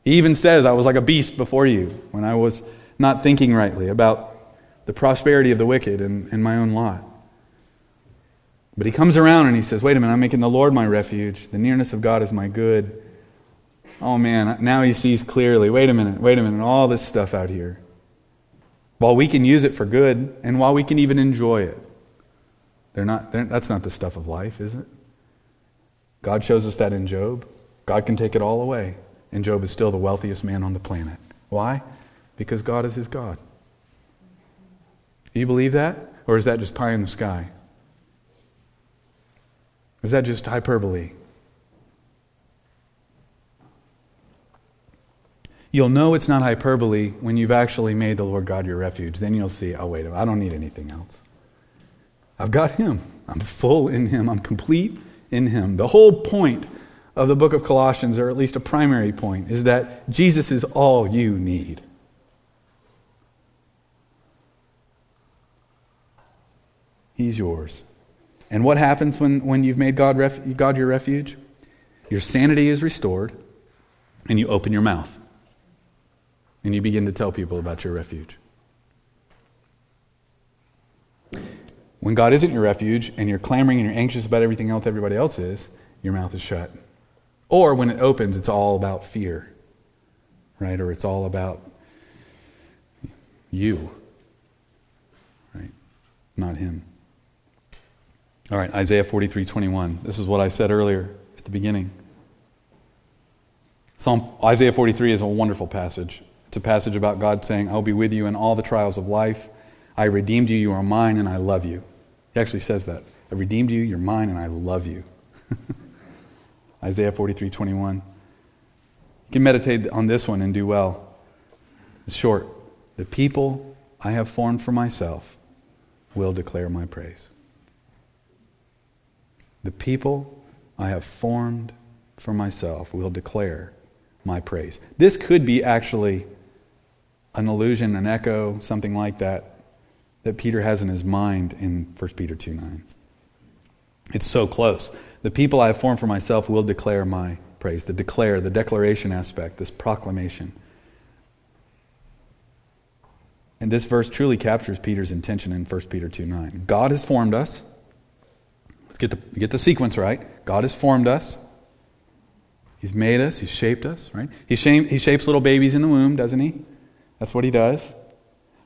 He even says, I was like a beast before you when I was not thinking rightly about the prosperity of the wicked and, and my own lot. But he comes around and he says, Wait a minute, I'm making the Lord my refuge. The nearness of God is my good oh man, now he sees clearly. Wait a minute, wait a minute, all this stuff out here. While we can use it for good, and while we can even enjoy it, they're not, they're, that's not the stuff of life, is it? God shows us that in Job. God can take it all away, and Job is still the wealthiest man on the planet. Why? Because God is his God. Do you believe that? Or is that just pie in the sky? Is that just hyperbole? You'll know it's not hyperbole when you've actually made the Lord God your refuge. Then you'll see, oh, wait, I don't need anything else. I've got Him. I'm full in Him. I'm complete in Him. The whole point of the book of Colossians, or at least a primary point, is that Jesus is all you need. He's yours. And what happens when, when you've made God, ref, God your refuge? Your sanity is restored, and you open your mouth. And you begin to tell people about your refuge. When God isn't your refuge and you're clamoring and you're anxious about everything else everybody else is, your mouth is shut. Or when it opens, it's all about fear, right? Or it's all about you, right? Not Him. All right, Isaiah 43 21. This is what I said earlier at the beginning. Psalm, Isaiah 43 is a wonderful passage. A passage about God saying, I'll be with you in all the trials of life. I redeemed you, you are mine, and I love you. He actually says that. I redeemed you, you're mine, and I love you. Isaiah 43 21. You can meditate on this one and do well. It's short. The people I have formed for myself will declare my praise. The people I have formed for myself will declare my praise. This could be actually an allusion, an echo, something like that, that Peter has in his mind in 1 Peter 2 9. It's so close. The people I have formed for myself will declare my praise. The declare, the declaration aspect, this proclamation. And this verse truly captures Peter's intention in 1 Peter 2 9. God has formed us. Let's get the, get the sequence right. God has formed us. He's made us. He's shaped us, right? He, shape, he shapes little babies in the womb, doesn't he? That's what he does.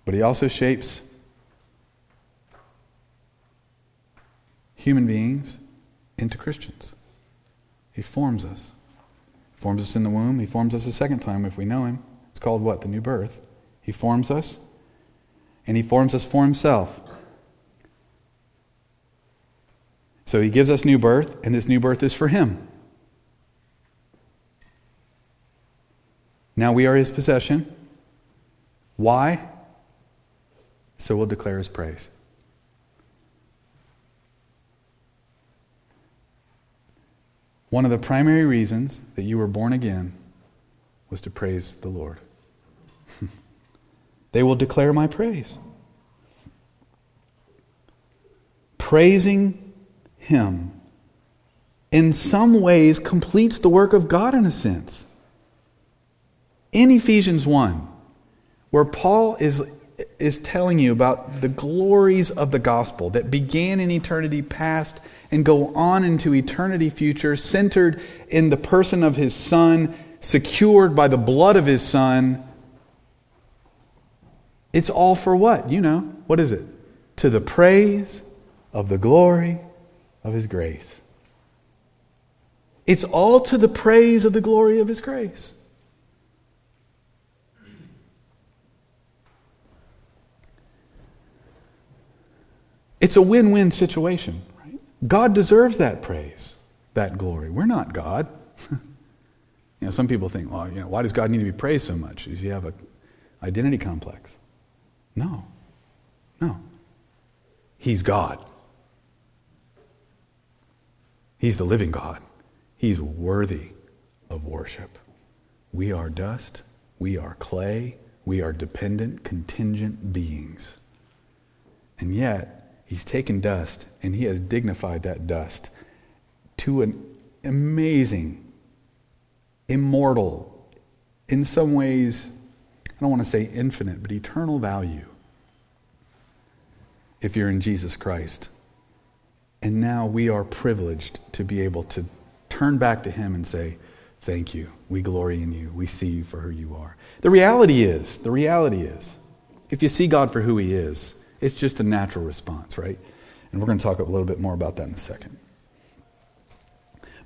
But he also shapes human beings into Christians. He forms us. He forms us in the womb. He forms us a second time if we know him. It's called what? The new birth. He forms us, and he forms us for himself. So he gives us new birth, and this new birth is for him. Now we are his possession. Why? So we'll declare his praise. One of the primary reasons that you were born again was to praise the Lord. they will declare my praise. Praising Him in some ways completes the work of God in a sense. In Ephesians 1, where Paul is, is telling you about the glories of the gospel that began in eternity past and go on into eternity future, centered in the person of his Son, secured by the blood of his Son. It's all for what? You know. What is it? To the praise of the glory of his grace. It's all to the praise of the glory of his grace. It's a win win situation. Right? God deserves that praise, that glory. We're not God. you know, some people think, well, you know, why does God need to be praised so much? Does he have an identity complex? No. No. He's God. He's the living God. He's worthy of worship. We are dust. We are clay. We are dependent, contingent beings. And yet, He's taken dust and he has dignified that dust to an amazing, immortal, in some ways, I don't want to say infinite, but eternal value if you're in Jesus Christ. And now we are privileged to be able to turn back to him and say, Thank you. We glory in you. We see you for who you are. The reality is, the reality is, if you see God for who he is, it's just a natural response, right? And we're going to talk a little bit more about that in a second.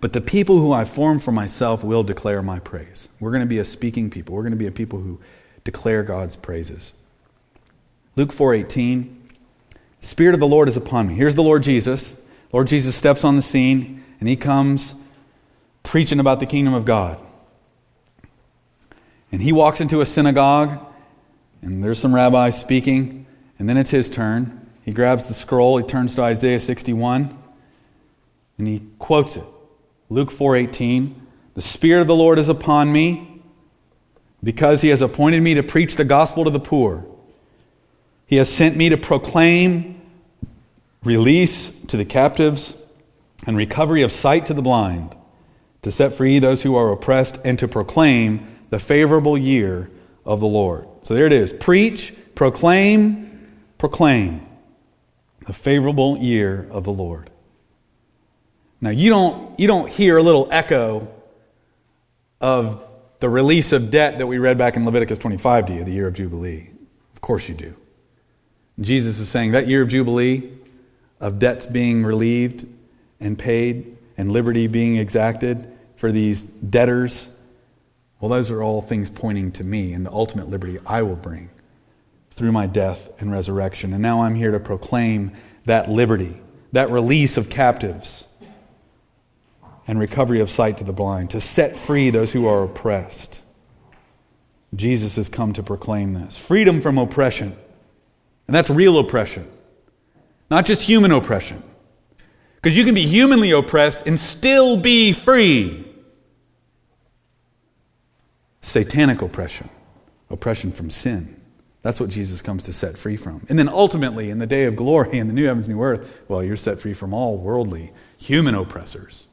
But the people who I form for myself will declare my praise. We're going to be a speaking people. We're going to be a people who declare God's praises. Luke 4:18 Spirit of the Lord is upon me. Here's the Lord Jesus. Lord Jesus steps on the scene and he comes preaching about the kingdom of God. And he walks into a synagogue and there's some rabbis speaking and then it's his turn. He grabs the scroll, he turns to Isaiah 61, and he quotes it. Luke 4:18, "The spirit of the Lord is upon me, because he has appointed me to preach the gospel to the poor. He has sent me to proclaim release to the captives and recovery of sight to the blind, to set free those who are oppressed, and to proclaim the favorable year of the Lord. So there it is. Preach, proclaim, proclaim the favorable year of the Lord. Now you don't you don't hear a little echo of the release of debt that we read back in Leviticus 25 to you, the year of Jubilee. Of course you do. Jesus is saying that year of Jubilee, of debts being relieved and paid, and liberty being exacted for these debtors, well, those are all things pointing to me and the ultimate liberty I will bring through my death and resurrection. And now I'm here to proclaim that liberty, that release of captives, and recovery of sight to the blind, to set free those who are oppressed. Jesus has come to proclaim this freedom from oppression. And that's real oppression, not just human oppression. Because you can be humanly oppressed and still be free. Satanic oppression, oppression from sin. That's what Jesus comes to set free from. And then ultimately, in the day of glory, in the new heavens, new earth, well, you're set free from all worldly, human oppressors.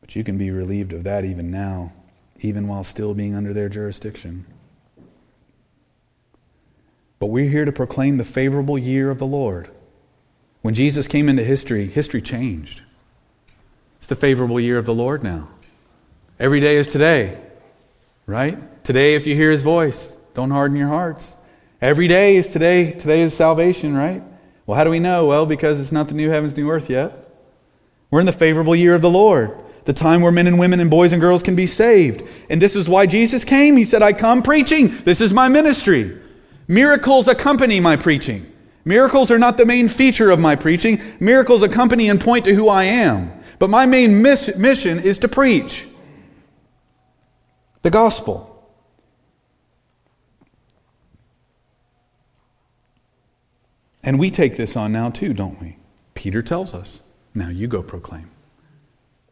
But you can be relieved of that even now, even while still being under their jurisdiction. But we're here to proclaim the favorable year of the Lord. When Jesus came into history, history changed. It's the favorable year of the Lord now. Every day is today, right? Today, if you hear his voice, don't harden your hearts. Every day is today. Today is salvation, right? Well, how do we know? Well, because it's not the new heavens, new earth yet. We're in the favorable year of the Lord, the time where men and women and boys and girls can be saved. And this is why Jesus came. He said, I come preaching. This is my ministry. Miracles accompany my preaching. Miracles are not the main feature of my preaching. Miracles accompany and point to who I am. But my main miss- mission is to preach the gospel. And we take this on now too, don't we? Peter tells us, now you go proclaim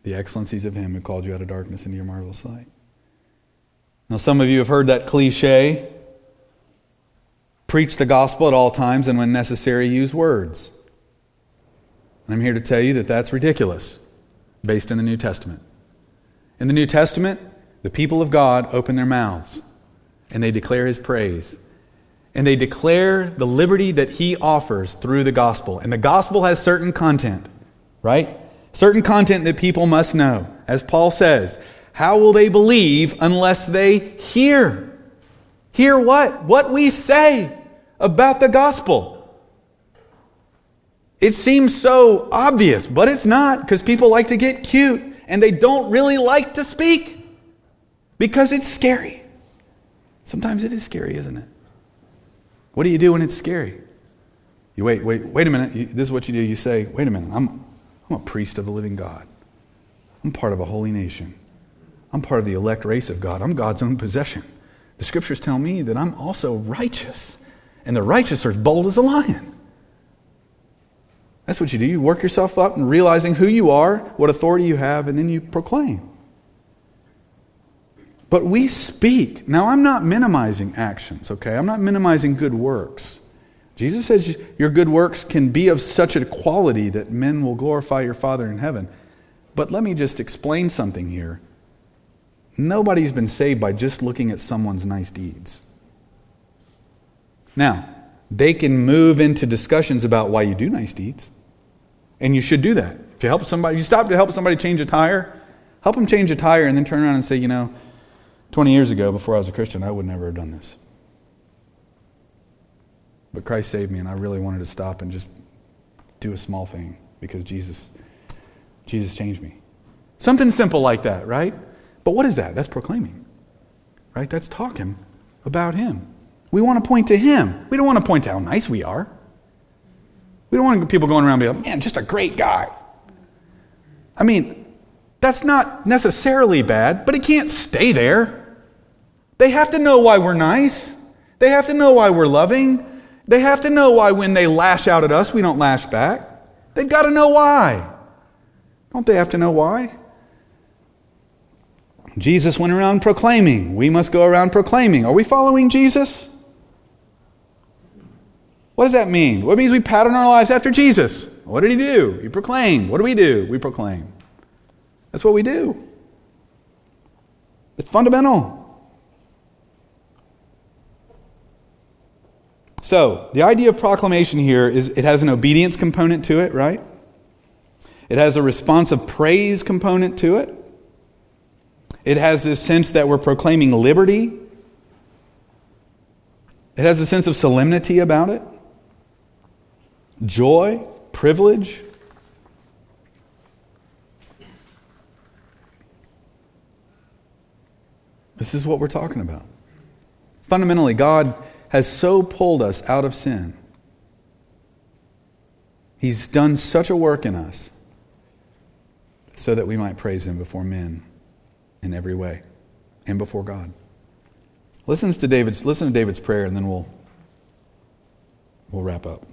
the excellencies of him who called you out of darkness into your marvelous light. Now, some of you have heard that cliche preach the gospel at all times and when necessary, use words. And I'm here to tell you that that's ridiculous based in the New Testament. In the New Testament, the people of God open their mouths and they declare his praise and they declare the liberty that he offers through the gospel. And the gospel has certain content, right? Certain content that people must know. As Paul says, how will they believe unless they hear? Hear what? What we say about the gospel. It seems so obvious, but it's not because people like to get cute and they don't really like to speak because it's scary. Sometimes it is scary, isn't it? What do you do when it's scary? You wait, wait, wait a minute. You, this is what you do. You say, wait a minute, I'm, I'm a priest of the living God. I'm part of a holy nation. I'm part of the elect race of God. I'm God's own possession. The scriptures tell me that I'm also righteous, and the righteous are as bold as a lion. That's what you do. You work yourself up and realizing who you are, what authority you have, and then you proclaim. But we speak. Now, I'm not minimizing actions, okay? I'm not minimizing good works. Jesus says your good works can be of such a quality that men will glorify your Father in heaven. But let me just explain something here. Nobody's been saved by just looking at someone's nice deeds. Now, they can move into discussions about why you do nice deeds. And you should do that. If you help somebody, you stop to help somebody change a tire, help them change a tire and then turn around and say, you know, 20 years ago, before I was a Christian, I would never have done this. But Christ saved me, and I really wanted to stop and just do a small thing because Jesus, Jesus changed me. Something simple like that, right? But what is that? That's proclaiming, right? That's talking about Him. We want to point to Him. We don't want to point to how nice we are. We don't want people going around being like, man, just a great guy. I mean, that's not necessarily bad, but it can't stay there. They have to know why we're nice. They have to know why we're loving. They have to know why when they lash out at us, we don't lash back. They've got to know why. Don't they have to know why? Jesus went around proclaiming. We must go around proclaiming. Are we following Jesus? What does that mean? What means we pattern our lives after Jesus? What did he do? He proclaimed. What do we do? We proclaim. That's what we do. It's fundamental. So, the idea of proclamation here is it has an obedience component to it, right? It has a response of praise component to it. It has this sense that we're proclaiming liberty. It has a sense of solemnity about it, joy, privilege. This is what we're talking about. Fundamentally, God has so pulled us out of sin. He's done such a work in us so that we might praise him before men in every way and before God. Listen to David's, listen to David's prayer and then we'll, we'll wrap up.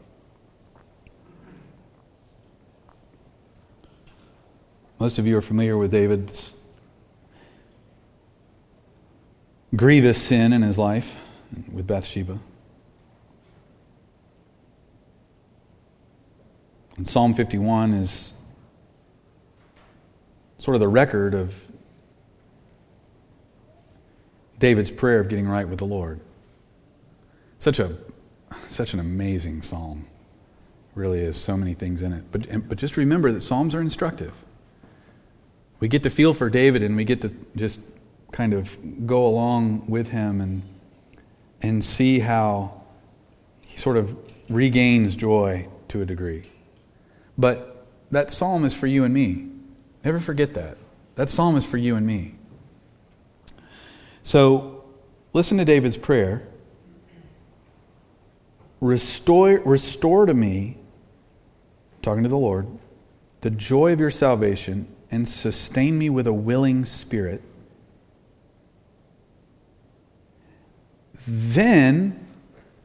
Most of you are familiar with David's grievous sin in his life with Bathsheba. And Psalm 51 is sort of the record of David's prayer of getting right with the Lord. Such a such an amazing psalm. Really is so many things in it. But but just remember that psalms are instructive. We get to feel for David and we get to just kind of go along with him and and see how he sort of regains joy to a degree. But that psalm is for you and me. Never forget that. That psalm is for you and me. So listen to David's prayer. Restore, restore to me, talking to the Lord, the joy of your salvation and sustain me with a willing spirit. Then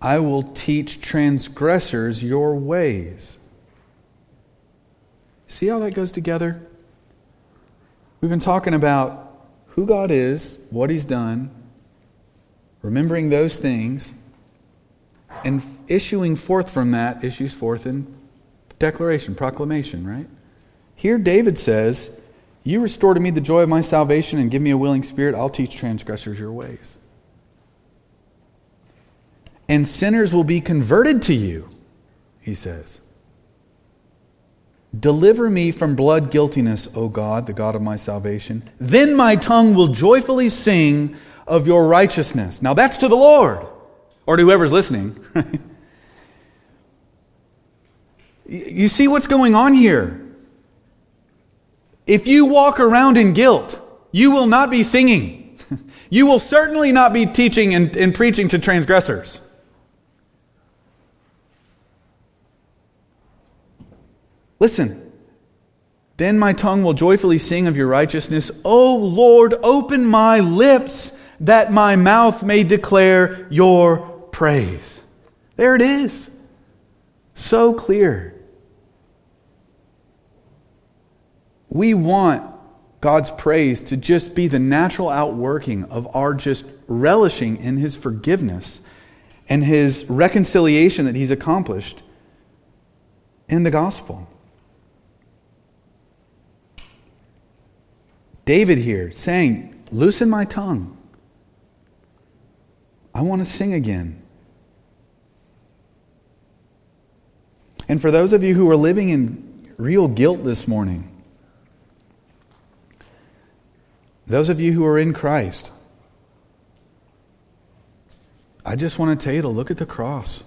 I will teach transgressors your ways. See how that goes together? We've been talking about who God is, what He's done, remembering those things, and issuing forth from that, issues forth in declaration, proclamation, right? Here, David says, You restore to me the joy of my salvation and give me a willing spirit, I'll teach transgressors your ways. And sinners will be converted to you, he says. Deliver me from blood guiltiness, O God, the God of my salvation. Then my tongue will joyfully sing of your righteousness. Now that's to the Lord, or to whoever's listening. you see what's going on here? If you walk around in guilt, you will not be singing. you will certainly not be teaching and, and preaching to transgressors. Listen. Then my tongue will joyfully sing of your righteousness. O Lord, open my lips that my mouth may declare your praise. There it is. So clear. We want God's praise to just be the natural outworking of our just relishing in His forgiveness and His reconciliation that He's accomplished in the gospel. David here saying, Loosen my tongue. I want to sing again. And for those of you who are living in real guilt this morning, those of you who are in Christ, I just want to tell you to look at the cross.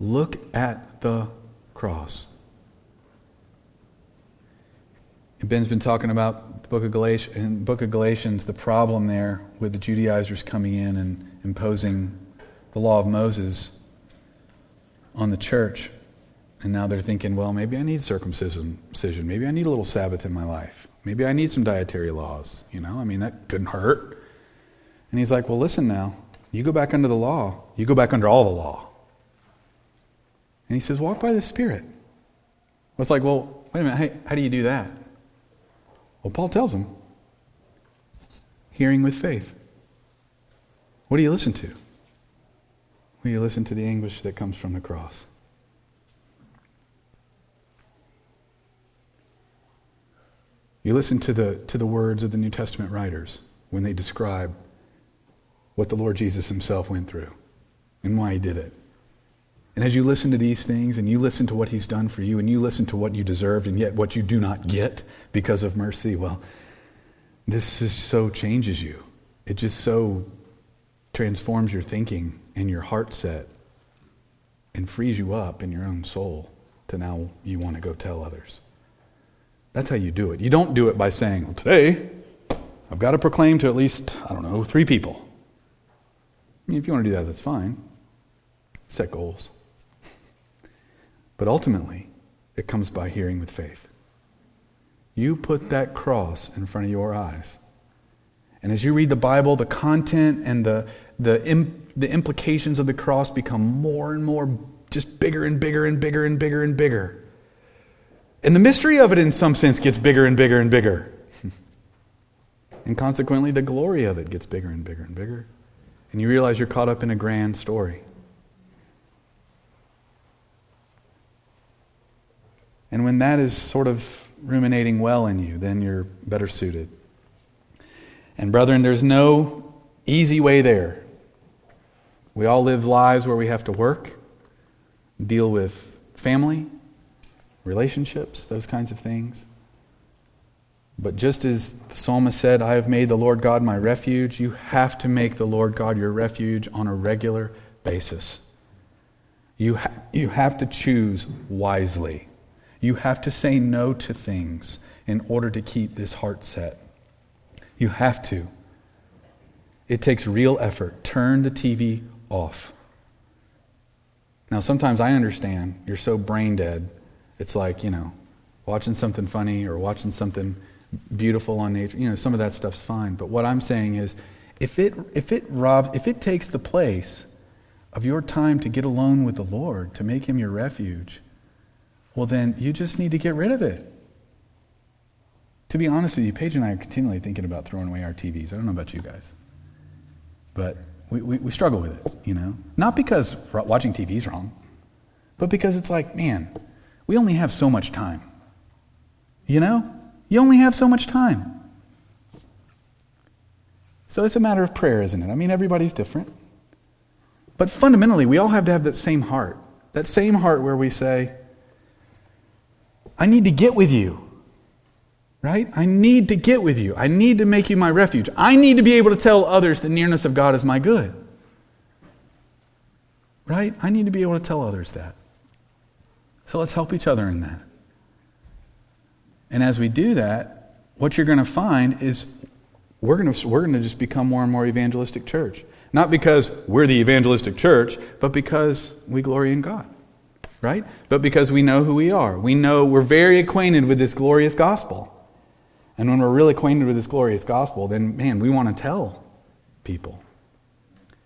Look at the cross. Ben's been talking about the book of Galatians, in book of Galatians, the problem there with the Judaizers coming in and imposing the law of Moses on the church. And now they're thinking, well, maybe I need circumcision. Maybe I need a little Sabbath in my life. Maybe I need some dietary laws. You know, I mean, that couldn't hurt. And he's like, well, listen now. You go back under the law. You go back under all the law. And he says, walk by the Spirit. Well, it's like, well, wait a minute. Hey, how do you do that? Well, Paul tells them hearing with faith. What do you listen to? Will you listen to the anguish that comes from the cross? You listen to the, to the words of the New Testament writers when they describe what the Lord Jesus himself went through and why he did it. And as you listen to these things and you listen to what he's done for you and you listen to what you deserved and yet what you do not get because of mercy, well, this just so changes you. It just so transforms your thinking and your heart set and frees you up in your own soul to now you want to go tell others. That's how you do it. You don't do it by saying, well, today I've got to proclaim to at least, I don't know, three people. I mean, if you want to do that, that's fine. Set goals. But ultimately, it comes by hearing with faith. You put that cross in front of your eyes. And as you read the Bible, the content and the, the, Im, the implications of the cross become more and more just bigger and bigger and bigger and bigger and bigger. And the mystery of it, in some sense, gets bigger and bigger and bigger. and consequently, the glory of it gets bigger and bigger and bigger. And you realize you're caught up in a grand story. And when that is sort of ruminating well in you, then you're better suited. And, brethren, there's no easy way there. We all live lives where we have to work, deal with family, relationships, those kinds of things. But just as the psalmist said, I have made the Lord God my refuge, you have to make the Lord God your refuge on a regular basis. You, ha- you have to choose wisely. You have to say no to things in order to keep this heart set. You have to. It takes real effort. Turn the TV off. Now, sometimes I understand you're so brain dead. It's like, you know, watching something funny or watching something beautiful on nature. You know, some of that stuff's fine. But what I'm saying is, if it, if it robs, if it takes the place of your time to get alone with the Lord, to make Him your refuge, well, then you just need to get rid of it. To be honest with you, Paige and I are continually thinking about throwing away our TVs. I don't know about you guys. But we, we, we struggle with it, you know? Not because watching TV is wrong, but because it's like, man, we only have so much time. You know? You only have so much time. So it's a matter of prayer, isn't it? I mean, everybody's different. But fundamentally, we all have to have that same heart. That same heart where we say, I need to get with you. Right? I need to get with you. I need to make you my refuge. I need to be able to tell others the nearness of God is my good. Right? I need to be able to tell others that. So let's help each other in that. And as we do that, what you're going to find is we're going to, we're going to just become more and more evangelistic church. Not because we're the evangelistic church, but because we glory in God right? But because we know who we are. We know we're very acquainted with this glorious gospel. And when we're really acquainted with this glorious gospel, then, man, we want to tell people.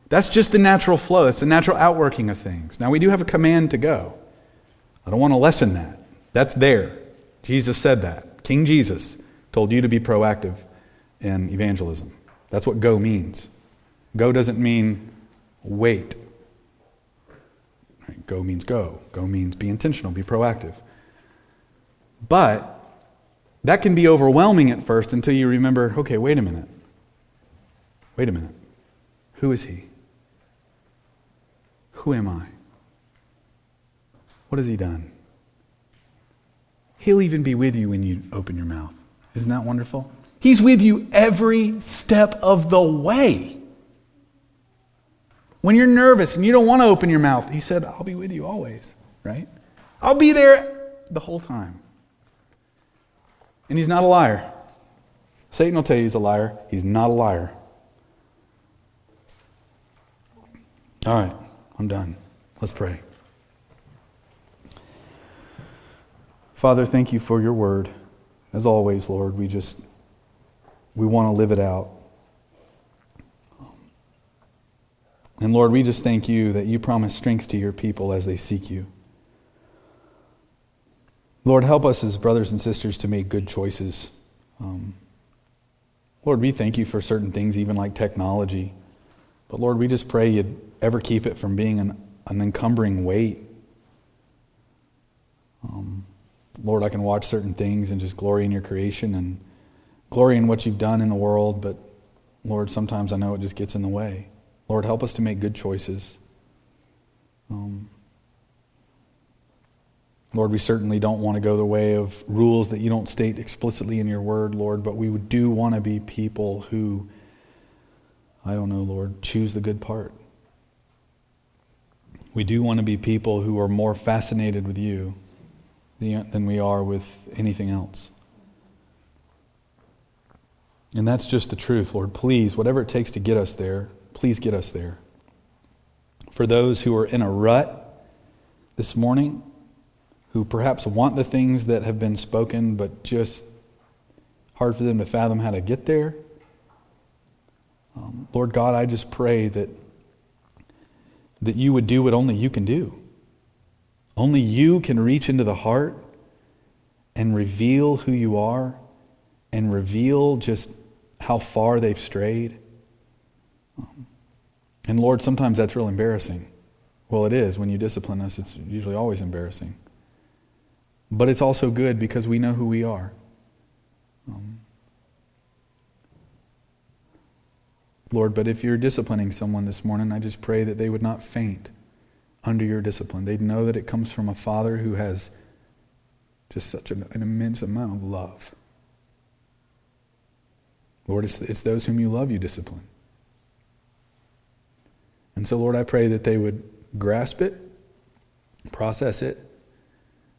That's just the natural flow. It's the natural outworking of things. Now, we do have a command to go. I don't want to lessen that. That's there. Jesus said that. King Jesus told you to be proactive in evangelism. That's what go means. Go doesn't mean wait Right? Go means go. Go means be intentional, be proactive. But that can be overwhelming at first until you remember okay, wait a minute. Wait a minute. Who is he? Who am I? What has he done? He'll even be with you when you open your mouth. Isn't that wonderful? He's with you every step of the way. When you're nervous and you don't want to open your mouth, he said, I'll be with you always, right? I'll be there the whole time. And he's not a liar. Satan will tell you he's a liar. He's not a liar. All right, I'm done. Let's pray. Father, thank you for your word. As always, Lord, we just we want to live it out. And Lord, we just thank you that you promise strength to your people as they seek you. Lord, help us as brothers and sisters to make good choices. Um, Lord, we thank you for certain things, even like technology. But Lord, we just pray you'd ever keep it from being an, an encumbering weight. Um, Lord, I can watch certain things and just glory in your creation and glory in what you've done in the world, but Lord, sometimes I know it just gets in the way. Lord, help us to make good choices. Um, Lord, we certainly don't want to go the way of rules that you don't state explicitly in your word, Lord, but we do want to be people who, I don't know, Lord, choose the good part. We do want to be people who are more fascinated with you than we are with anything else. And that's just the truth, Lord. Please, whatever it takes to get us there, please get us there. For those who are in a rut this morning, who perhaps want the things that have been spoken, but just hard for them to fathom how to get there, um, Lord God, I just pray that, that you would do what only you can do. Only you can reach into the heart and reveal who you are and reveal just how far they've strayed. Um, and Lord, sometimes that's real embarrassing. Well, it is. When you discipline us, it's usually always embarrassing. But it's also good because we know who we are. Um, Lord, but if you're disciplining someone this morning, I just pray that they would not faint under your discipline. They'd know that it comes from a Father who has just such an, an immense amount of love. Lord, it's, it's those whom you love you discipline. And so, Lord, I pray that they would grasp it, process it,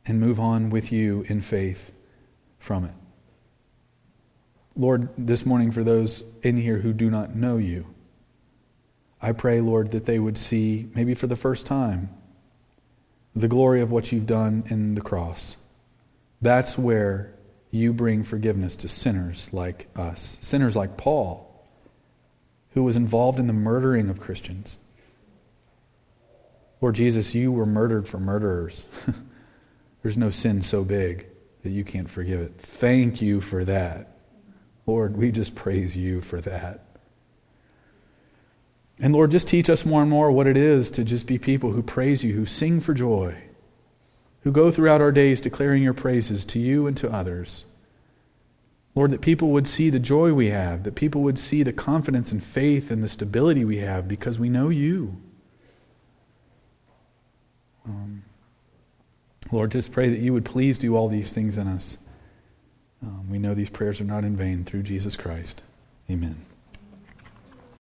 and move on with you in faith from it. Lord, this morning, for those in here who do not know you, I pray, Lord, that they would see, maybe for the first time, the glory of what you've done in the cross. That's where you bring forgiveness to sinners like us, sinners like Paul, who was involved in the murdering of Christians. Lord Jesus, you were murdered for murderers. There's no sin so big that you can't forgive it. Thank you for that. Lord, we just praise you for that. And Lord, just teach us more and more what it is to just be people who praise you, who sing for joy, who go throughout our days declaring your praises to you and to others. Lord, that people would see the joy we have, that people would see the confidence and faith and the stability we have because we know you. Um, Lord, just pray that you would please do all these things in us. Um, we know these prayers are not in vain through Jesus Christ. Amen.